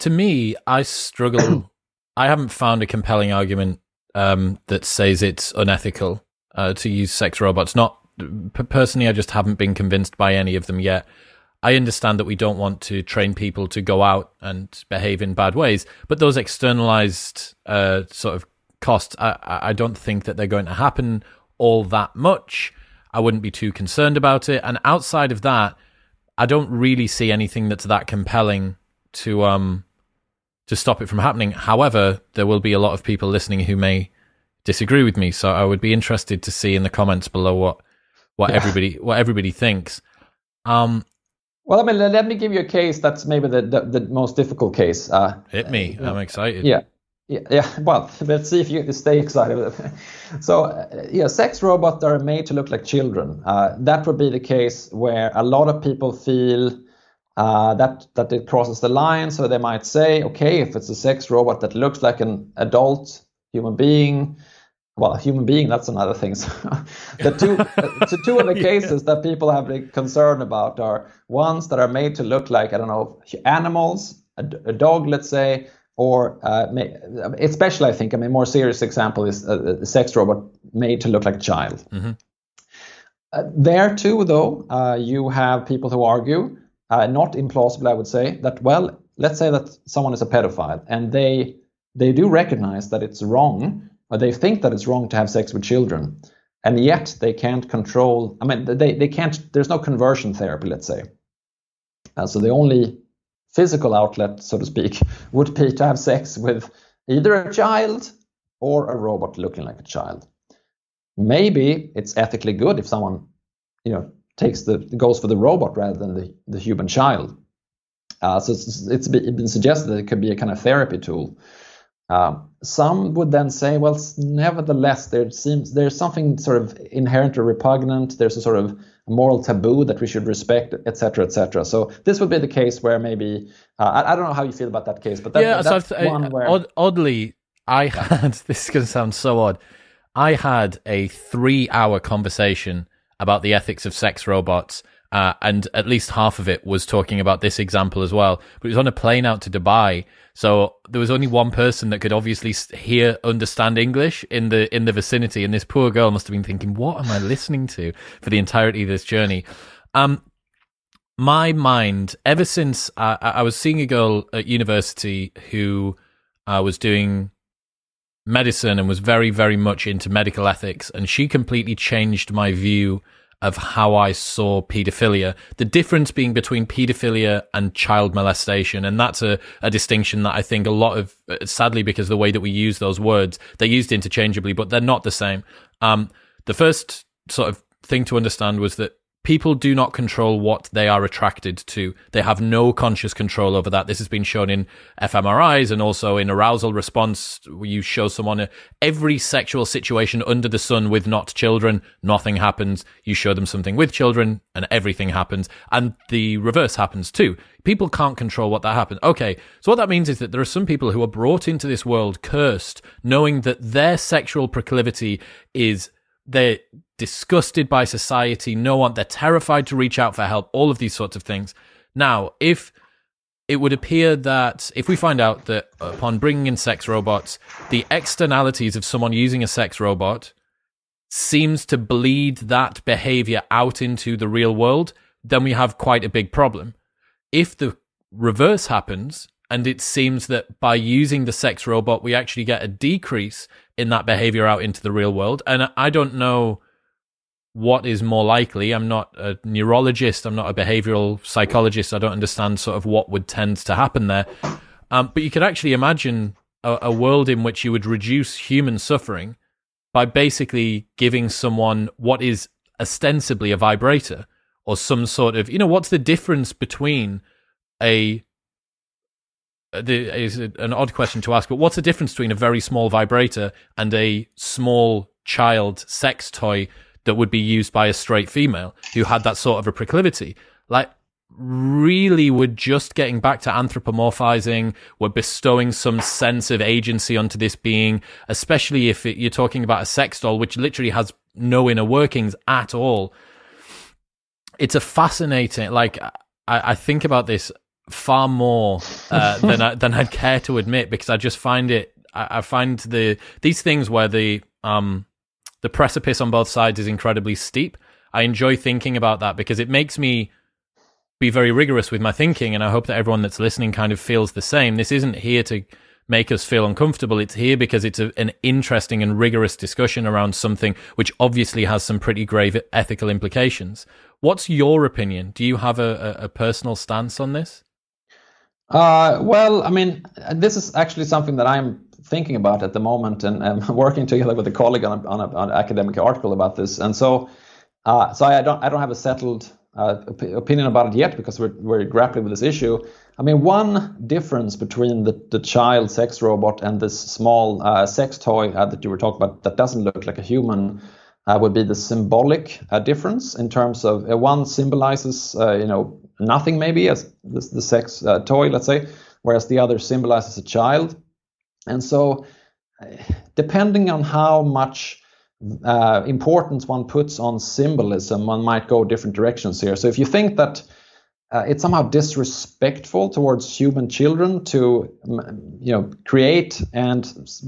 [SPEAKER 1] To me, I struggle. I haven't found a compelling argument um, that says it's unethical uh, to use sex robots. Not personally, I just haven't been convinced by any of them yet. I understand that we don't want to train people to go out and behave in bad ways, but those externalized uh, sort of costs, I, I don't think that they're going to happen all that much. I wouldn't be too concerned about it. And outside of that, I don't really see anything that's that compelling to um to stop it from happening. However, there will be a lot of people listening who may disagree with me. So I would be interested to see in the comments below what what yeah. everybody what everybody thinks. Um,
[SPEAKER 2] well, I mean, let me give you a case that's maybe the the, the most difficult case. Uh,
[SPEAKER 1] Hit me! Uh, I'm excited.
[SPEAKER 2] Yeah. Yeah, yeah. Well, let's see if you stay excited. so, uh, yeah, sex robots are made to look like children. Uh, that would be the case where a lot of people feel uh, that that it crosses the line. So they might say, okay, if it's a sex robot that looks like an adult human being, well, a human being, that's another thing. So the two, the two of the cases yeah. that people have been concerned about are ones that are made to look like, I don't know, animals, a, a dog, let's say, or uh, especially, I think, I mean, more serious example is a, a sex robot made to look like a child. Mm-hmm. Uh, there too, though, uh, you have people who argue, uh, not implausible, I would say, that well, let's say that someone is a pedophile and they they do recognize that it's wrong they think that it's wrong to have sex with children and yet they can't control i mean they, they can't there's no conversion therapy let's say. Uh, so the only physical outlet so to speak would be to have sex with either a child or a robot looking like a child. Maybe it's ethically good if someone you know takes the goes for the robot rather than the, the human child. Uh, so it's, it's been suggested that it could be a kind of therapy tool um, some would then say, well, nevertheless, there seems there's something sort of inherently repugnant. There's a sort of moral taboo that we should respect, etc., etc. So this would be the case where maybe uh, I, I, don't know how you feel about that case, but that, yeah, that's so one where
[SPEAKER 1] odd, oddly I had this is going to sound so odd. I had a three-hour conversation about the ethics of sex robots Uh, and at least half of it was talking about this example as well. But it was on a plane out to Dubai, so there was only one person that could obviously hear, understand English in the in the vicinity, and this poor girl must have been thinking, "What am I listening to for the entirety of this journey?" Um, my mind, ever since I, I was seeing a girl at university who uh, was doing medicine and was very, very much into medical ethics, and she completely changed my view of how I saw pedophilia. The difference being between pedophilia and child molestation. And that's a, a distinction that I think a lot of, sadly, because the way that we use those words, they're used interchangeably, but they're not the same. Um, the first sort of thing to understand was that people do not control what they are attracted to. They have no conscious control over that. This has been shown in fMRIs and also in arousal response. You show someone a, every sexual situation under the sun with not children, nothing happens. You show them something with children and everything happens. And the reverse happens too. People can't control what that happens. Okay. So what that means is that there are some people who are brought into this world cursed, knowing that their sexual proclivity is they're disgusted by society. No one, they're terrified to reach out for help, all of these sorts of things. Now, if it would appear that if we find out that upon bringing in sex robots, the externalities of someone using a sex robot seems to bleed that behavior out into the real world, then we have quite a big problem. If the reverse happens, and it seems that by using the sex robot, we actually get a decrease in that behavior out into the real world. And I don't know what is more likely. I'm not a neurologist. I'm not a behavioral psychologist. I don't understand sort of what would tend to happen there. Um, but you could actually imagine a, a world in which you would reduce human suffering by basically giving someone what is ostensibly a vibrator or some sort of, you know, what's the difference between a uh, the, is an odd question to ask, but what's the difference between a very small vibrator and a small child sex toy that would be used by a straight female who had that sort of a proclivity? Like, really, we're just getting back to anthropomorphizing. We're bestowing some sense of agency onto this being, especially if it, you're talking about a sex doll, which literally has no inner workings at all. It's a fascinating, like, I, I think about this far more uh, than I, than I'd care to admit because I just find it. I, I, find the these things where the um the precipice on both sides is incredibly steep. I enjoy thinking about that because it makes me be very rigorous with my thinking, and I hope that everyone that's listening kind of feels the same. This isn't here to make us feel uncomfortable. It's here because it's a, an interesting and rigorous discussion around something which obviously has some pretty grave ethical implications. What's your opinion? Do you have a, a, a personal stance on this?
[SPEAKER 2] Uh, well, I mean, this is actually something that I'm thinking about at the moment, and I'm working together with a colleague on, a, on, a, on an academic article about this. And so, uh, so I don't I don't have a settled uh, opinion about it yet because we're we're grappling with this issue. I mean, one difference between the, the child sex robot and this small uh, sex toy uh, that you were talking about that doesn't look like a human uh, would be the symbolic uh, difference in terms of one symbolizes, you know, nothing maybe as the, sex toy, let's say, whereas the other symbolizes a child. And so, uh, depending on how much importance one puts on symbolism, one might go different directions here. So, if you think that it's somehow disrespectful towards human children to, you know, create and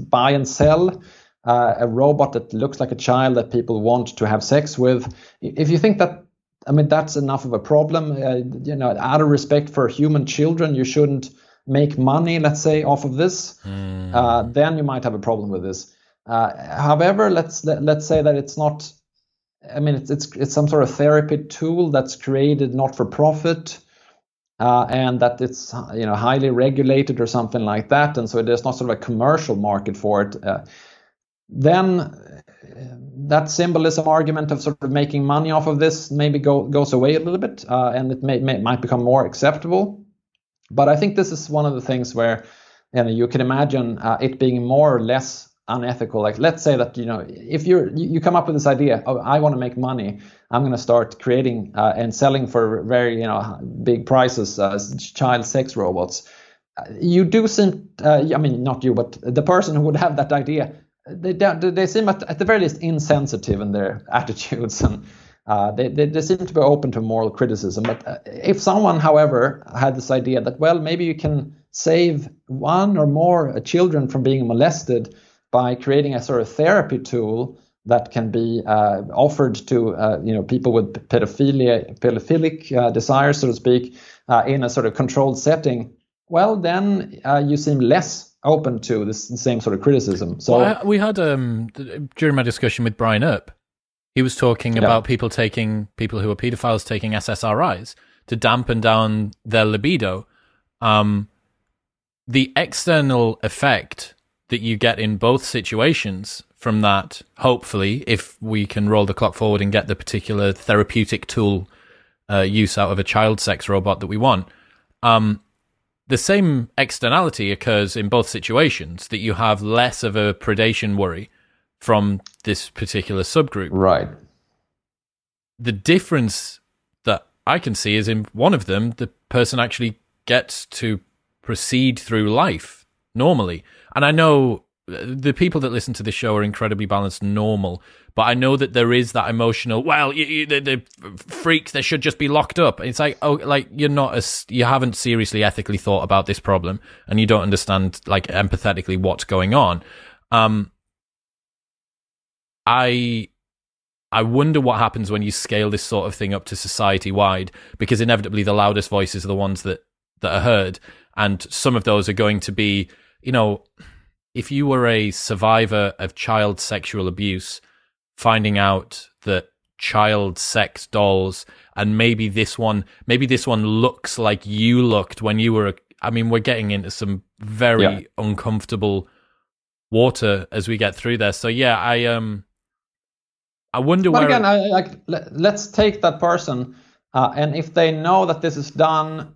[SPEAKER 2] buy and sell uh, a robot that looks like a child that people want to have sex with. If you think that, I mean, that's enough of a problem. Uh, you know, out of respect for human children, you shouldn't make money, let's say, off of this. Mm. Uh, then you might have a problem with this. Uh, however, let's let, us let us say that it's not. I mean, it's it's it's some sort of therapy tool that's created not for profit. Uh, and that it's you know highly regulated or something like that, and so there's not sort of a commercial market for it. Uh, then that symbolism argument of sort of making money off of this maybe go, goes away a little bit uh, and it may, may, might become more acceptable. But I think this is one of the things where you, know, you can imagine uh, it being more or less unethical. Like let's say that you know if you're you come up with this idea, oh, I want to make money, I'm going to start creating uh, and selling for very you know big prices child sex robots. Uh, you do seem, uh, I mean, not you, but the person who would have that idea they they seem at, at the very least insensitive in their attitudes and uh, uh, they, they, they, seem to be open to moral criticism. But uh, if someone, however, had this idea that, well, maybe you can save one or more children from being molested by creating a sort of therapy tool that can be uh, offered to uh, you know people with pedophilia, pedophilic uh, desires, so to speak, uh, in a sort of controlled setting, well, then uh, you seem less open to this same sort of criticism. So
[SPEAKER 1] well, I, we had um, during my discussion with Brian Earp, he was talking yeah. about people taking people who are pedophiles taking SSRIs to dampen down their libido. Um, the external effect that you get in both situations from that, hopefully, if we can roll the clock forward and get the particular therapeutic tool uh, use out of a child sex robot that we want, um, the same externality occurs in both situations that you have less of a predation worry from this particular subgroup.
[SPEAKER 2] Right.
[SPEAKER 1] The difference that I can see is in one of them, the person actually gets to proceed through life normally. And I know the people that listen to this show are incredibly balanced, normal. But I know that there is that emotional. Well, you, you, the, the, freaks they should just be locked up. It's like oh, like you're not as you haven't seriously ethically thought about this problem, and you don't understand like empathetically what's going on. Um, I I wonder what happens when you scale this sort of thing up to society wide, because inevitably the loudest voices are the ones that that are heard, and some of those are going to be, you know if you were a survivor of child sexual abuse, finding out that child sex dolls and maybe this one maybe this one looks like you looked when you were a, I mean we're getting into some very yeah. uncomfortable water as we get through there. So yeah, I um I wonder
[SPEAKER 2] but
[SPEAKER 1] where
[SPEAKER 2] again, I, like let's take that person uh, and if they know that this is done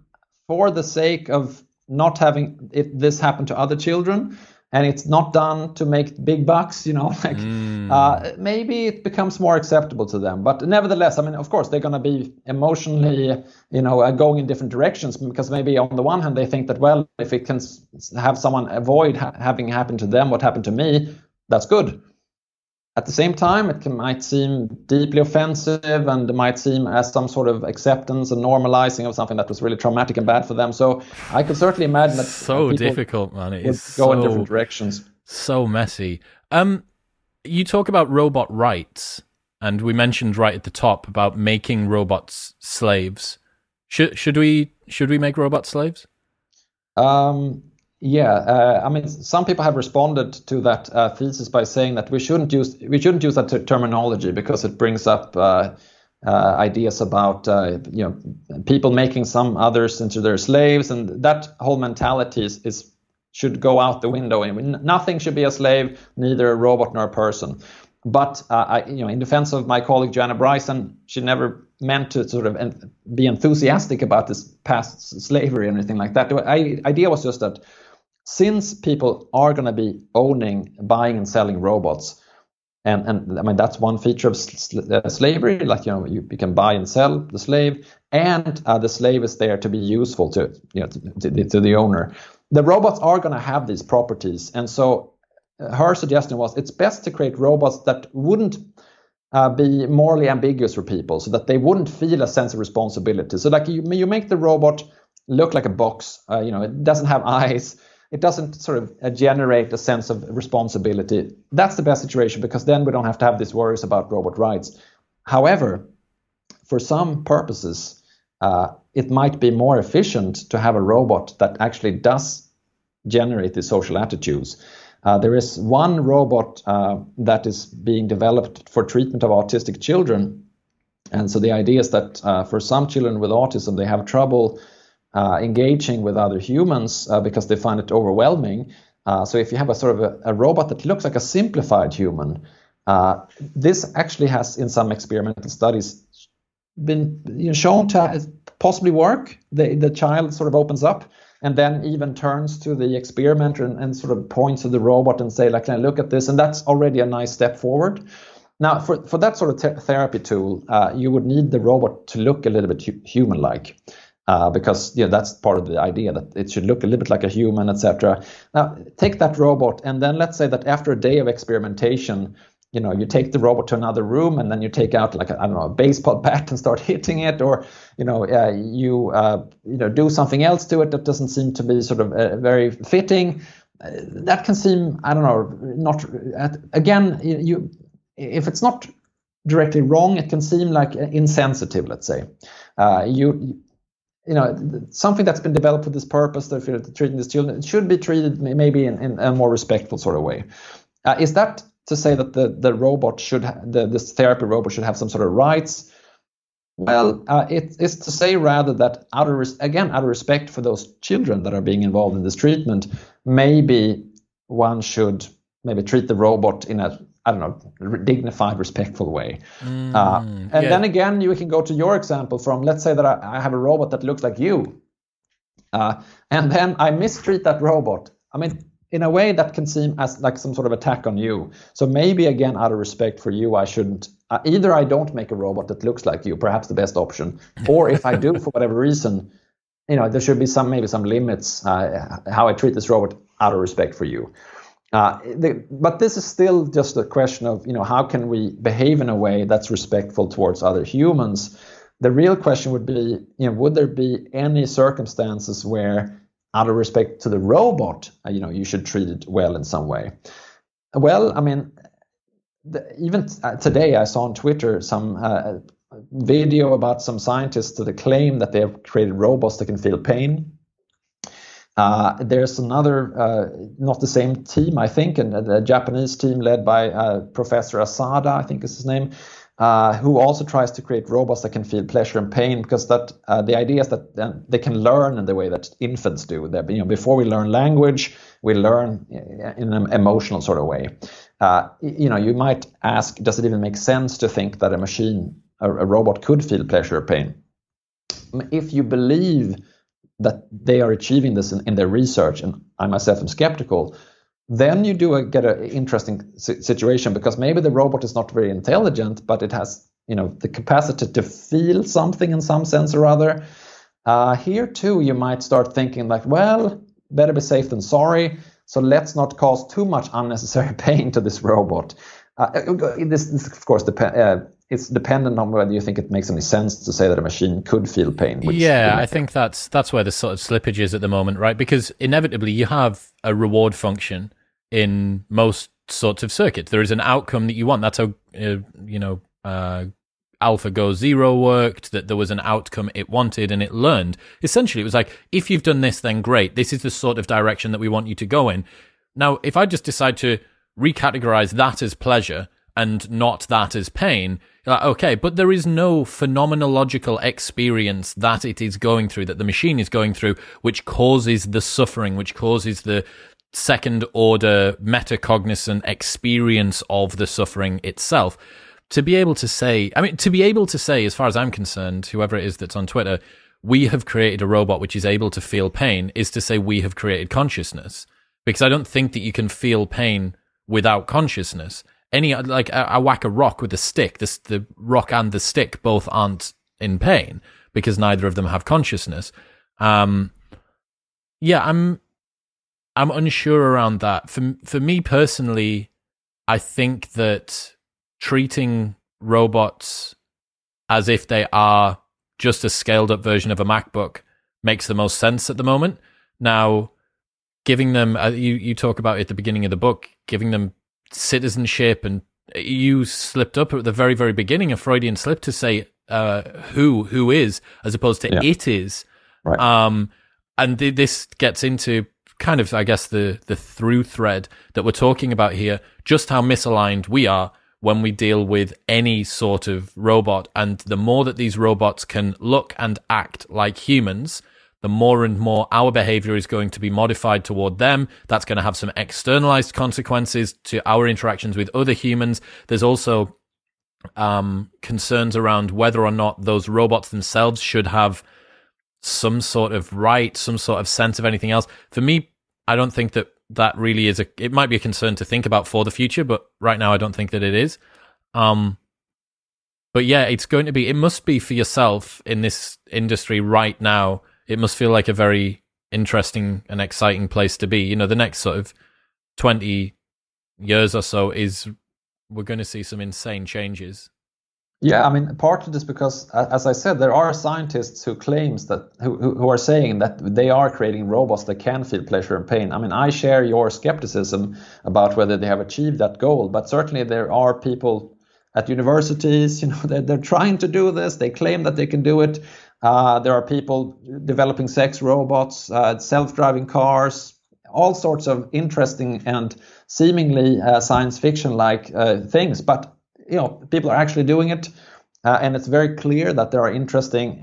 [SPEAKER 2] for the sake of not having if this happen to other children and it's not done to make big bucks, you know, like mm. uh, maybe it becomes more acceptable to them. But nevertheless, I mean, of course, they're going to be emotionally, you know, uh, going in different directions because maybe on the one hand they think that well, if it can have someone avoid ha- having happened to them what happened to me, that's good. At the same time, it can, might seem deeply offensive and it might seem as some sort of acceptance and normalizing of something that was really traumatic and bad for them. So I could certainly imagine that
[SPEAKER 1] so difficult, man. It is
[SPEAKER 2] go
[SPEAKER 1] so,
[SPEAKER 2] in different directions.
[SPEAKER 1] So messy. Um, you talk about robot rights, and we mentioned right at the top about making robots slaves. Should should we should we make robot slaves?
[SPEAKER 2] Um, yeah, uh, I mean, some people have responded to that uh, thesis by saying that we shouldn't use we shouldn't use that terminology because it brings up uh, uh ideas about uh, you know people making some others into their slaves, and that whole mentality is, is should go out the window. Nothing should be a slave, neither a robot nor a person. But uh, I, you know, in defense of my colleague Joanna Bryson, she never meant to sort of be enthusiastic about this past slavery or anything like that. The idea was just that since people are going to be owning, buying, and selling robots, and and I mean that's one feature of sl- uh, slavery. Like you know, you, you, can buy and sell the slave, and uh, the slave is there to be useful to you know to, to, to the owner. The robots are going to have these properties, and so uh, her suggestion was it's best to create robots that wouldn't uh, be morally ambiguous for people, so that they wouldn't feel a sense of responsibility. So like you you make the robot look like a box. Uh, you know, it doesn't have eyes it doesn't sort of uh, generate a sense of responsibility. That's the best situation because then we don't have to have these worries about robot rights. However, for some purposes, uh, it might be more efficient to have a robot that actually does generate these social attitudes. Uh, there is one robot uh, that is being developed for treatment of autistic children. And so the idea is that uh, for some children with autism, they have trouble uh, engaging with other humans uh, because they find it overwhelming. Uh, so if you have a sort of a, a, robot that looks like a simplified human, uh, this actually has, in some experimental studies, been you know, shown to possibly work. The the child sort of opens up and then even turns to the experimenter and, and sort of points to the robot and say, like, look at this, and that's already a nice step forward. Now, for, for that sort of te- therapy tool, uh, you would need the robot to look a little bit hu- human-like uh, because yeah, that's part of the idea that it should look a little bit like a human, etc. Now, take that robot, and then let's say that after a day of experimentation, you know you take the robot to another room and then you take out like I don't know a baseball bat and start hitting it, or you know uh, you uh, you know do something else to it that doesn't seem to be sort of uh, very fitting. Uh, that can seem I don't know not again you if it's not directly wrong, it can seem like insensitive. Let's say uh, you you know something that's been developed for this purpose that for treating these children it should be treated maybe in, in a more respectful sort of way. Uh, is that to say that the the robot should ha- the this therapy robot should have some sort of rights? Well uh, it is to say rather that out of res- again out of respect for those children that are being involved in this treatment maybe one should maybe treat the robot in a I don't know, dignified, respectful way. Mm, uh, and yeah. then again, you can go to your example from, let's say that I, I have a robot that looks like you, uh, and then I mistreat that robot. I mean, in a way that can seem as like some sort of attack on you. So maybe again, out of respect for you, I shouldn't. Uh, either I don't make a robot that looks like you, perhaps the best option, or if I do for whatever reason, you know, there should be some maybe some limits uh, how I treat this robot out of respect for you. Uh, the, but this is still just a question of you know how can we behave in a way that's respectful towards other humans. The real question would be you know would there be any circumstances where out of respect to the robot uh, you know you should treat it well in some way. Well, I mean the, even uh, today I saw on Twitter some uh, video about some scientists that claim that they have created robots that can feel pain uh, there's another, uh, not the same team, I think, and a Japanese team led by uh, Professor Asada, I think is his name, uh, who also tries to create robots that can feel pleasure and pain, because that uh, the idea is that uh, they can learn in the way that infants do. That you know, before we learn language, we learn in an emotional sort of way. you know, you might ask, does it even make sense to think that a machine, a, a robot, could feel pleasure or pain? If you believe that they are achieving this in, in their research, and I myself am skeptical, then you do a, get an interesting situation because maybe the robot is not very intelligent, but it has you know the capacity to feel something in some sense or other. Uh, here too, you might start thinking like, well, better be safe than sorry. So let's not cause too much unnecessary pain to this robot. Uh, this, this, of course, dep- uh, it's dependent on whether you think it makes any sense to say that a machine could feel pain.
[SPEAKER 1] yeah, I think that's that's where the sort of slippage is at the moment, right? Because inevitably you have a reward function in most sorts of circuits. There is an outcome that you want. That's how uh, you know uh, AlphaGo Zero worked. That there was an outcome it wanted and it learned. Essentially, it was like if you've done this, then great. This is the sort of direction that we want you to go in. Now, if I just decide to recategorize that as pleasure and not that as pain, like, okay, but there is no phenomenological experience that it is going through, that the machine is going through, which causes the suffering, which causes the second order metacognizant experience of the suffering itself. To be able to say, I mean, to be able to say, as far as I'm concerned, whoever it is that's on Twitter, we have created a robot which is able to feel pain is to say we have created consciousness. Because I don't think that you can feel pain without consciousness any like I, I whack a rock with a stick. This the rock and the stick both aren't in pain because neither of them have consciousness. Um, yeah, I'm I'm unsure around that. For for me personally, I think that treating robots as if they are just a scaled up version of a MacBook makes the most sense at the moment. Now, giving them uh, you you talk about it at the beginning of the book, giving them citizenship and you slipped up at the very very beginning a freudian slip to say uh, who who is as opposed to yeah. it is right. um and th- this gets into kind of i guess the the through thread that we're talking about here just how misaligned we are when we deal with any sort of robot and the more that these robots can look and act like humans the more and more our behavior is going to be modified toward them. That's going to have some externalized consequences to our interactions with other humans. There's also um, concerns around whether or not those robots themselves should have some sort of right, some sort of sense of anything else. For me, I don't think that that really is a. It might be a concern to think about for the future, but right now I don't think that it is. Um, but yeah, it's going to be. It must be for yourself in this industry right now it must feel like a very interesting and exciting place to be. You know, the next sort of 20 years or so is we're going to see some insane changes.
[SPEAKER 2] Yeah, I mean, part of this because, as I said, there are scientists who claims that who, who are saying that they are creating robots that can feel pleasure and pain. I mean, I share your skepticism about whether they have achieved that goal, but certainly there are people at universities, you know, they're, they're trying to do this. They claim that they can do it. Uh, there are people developing sex robots, uh, self-driving cars, all sorts of interesting and seemingly uh, science fiction-like uh, things. But you know, people are actually doing it. Uh, and it's very clear that there are interesting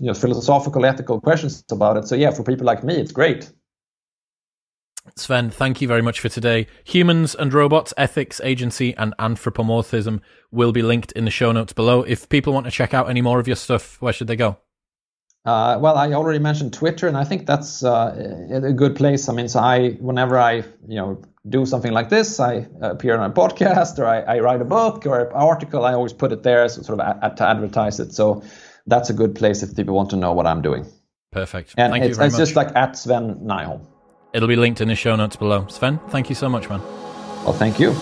[SPEAKER 2] you know, philosophical ethical questions about it so yeah for people like me it's great
[SPEAKER 1] Sven, thank you very much for today. Humans and Robots, Ethics, Agency, and Anthropomorphism will be linked in the show notes below. If people want to check out any more of your stuff, where should they go?
[SPEAKER 2] Uh, well, I already mentioned Twitter, and I think that's uh, a good place. I mean, so I, whenever I, you know, do something like this, I appear on a podcast or I, I write a book or an article, I always put it there, so sort of a, to advertise it. So that's a good place if people want to know what I'm doing.
[SPEAKER 1] Perfect.
[SPEAKER 2] And
[SPEAKER 1] thank
[SPEAKER 2] it's, it's just like at Sven Nyholm.
[SPEAKER 1] It'll be linked in the show notes below. Sven, thank you so much, man.
[SPEAKER 2] Well, thank you.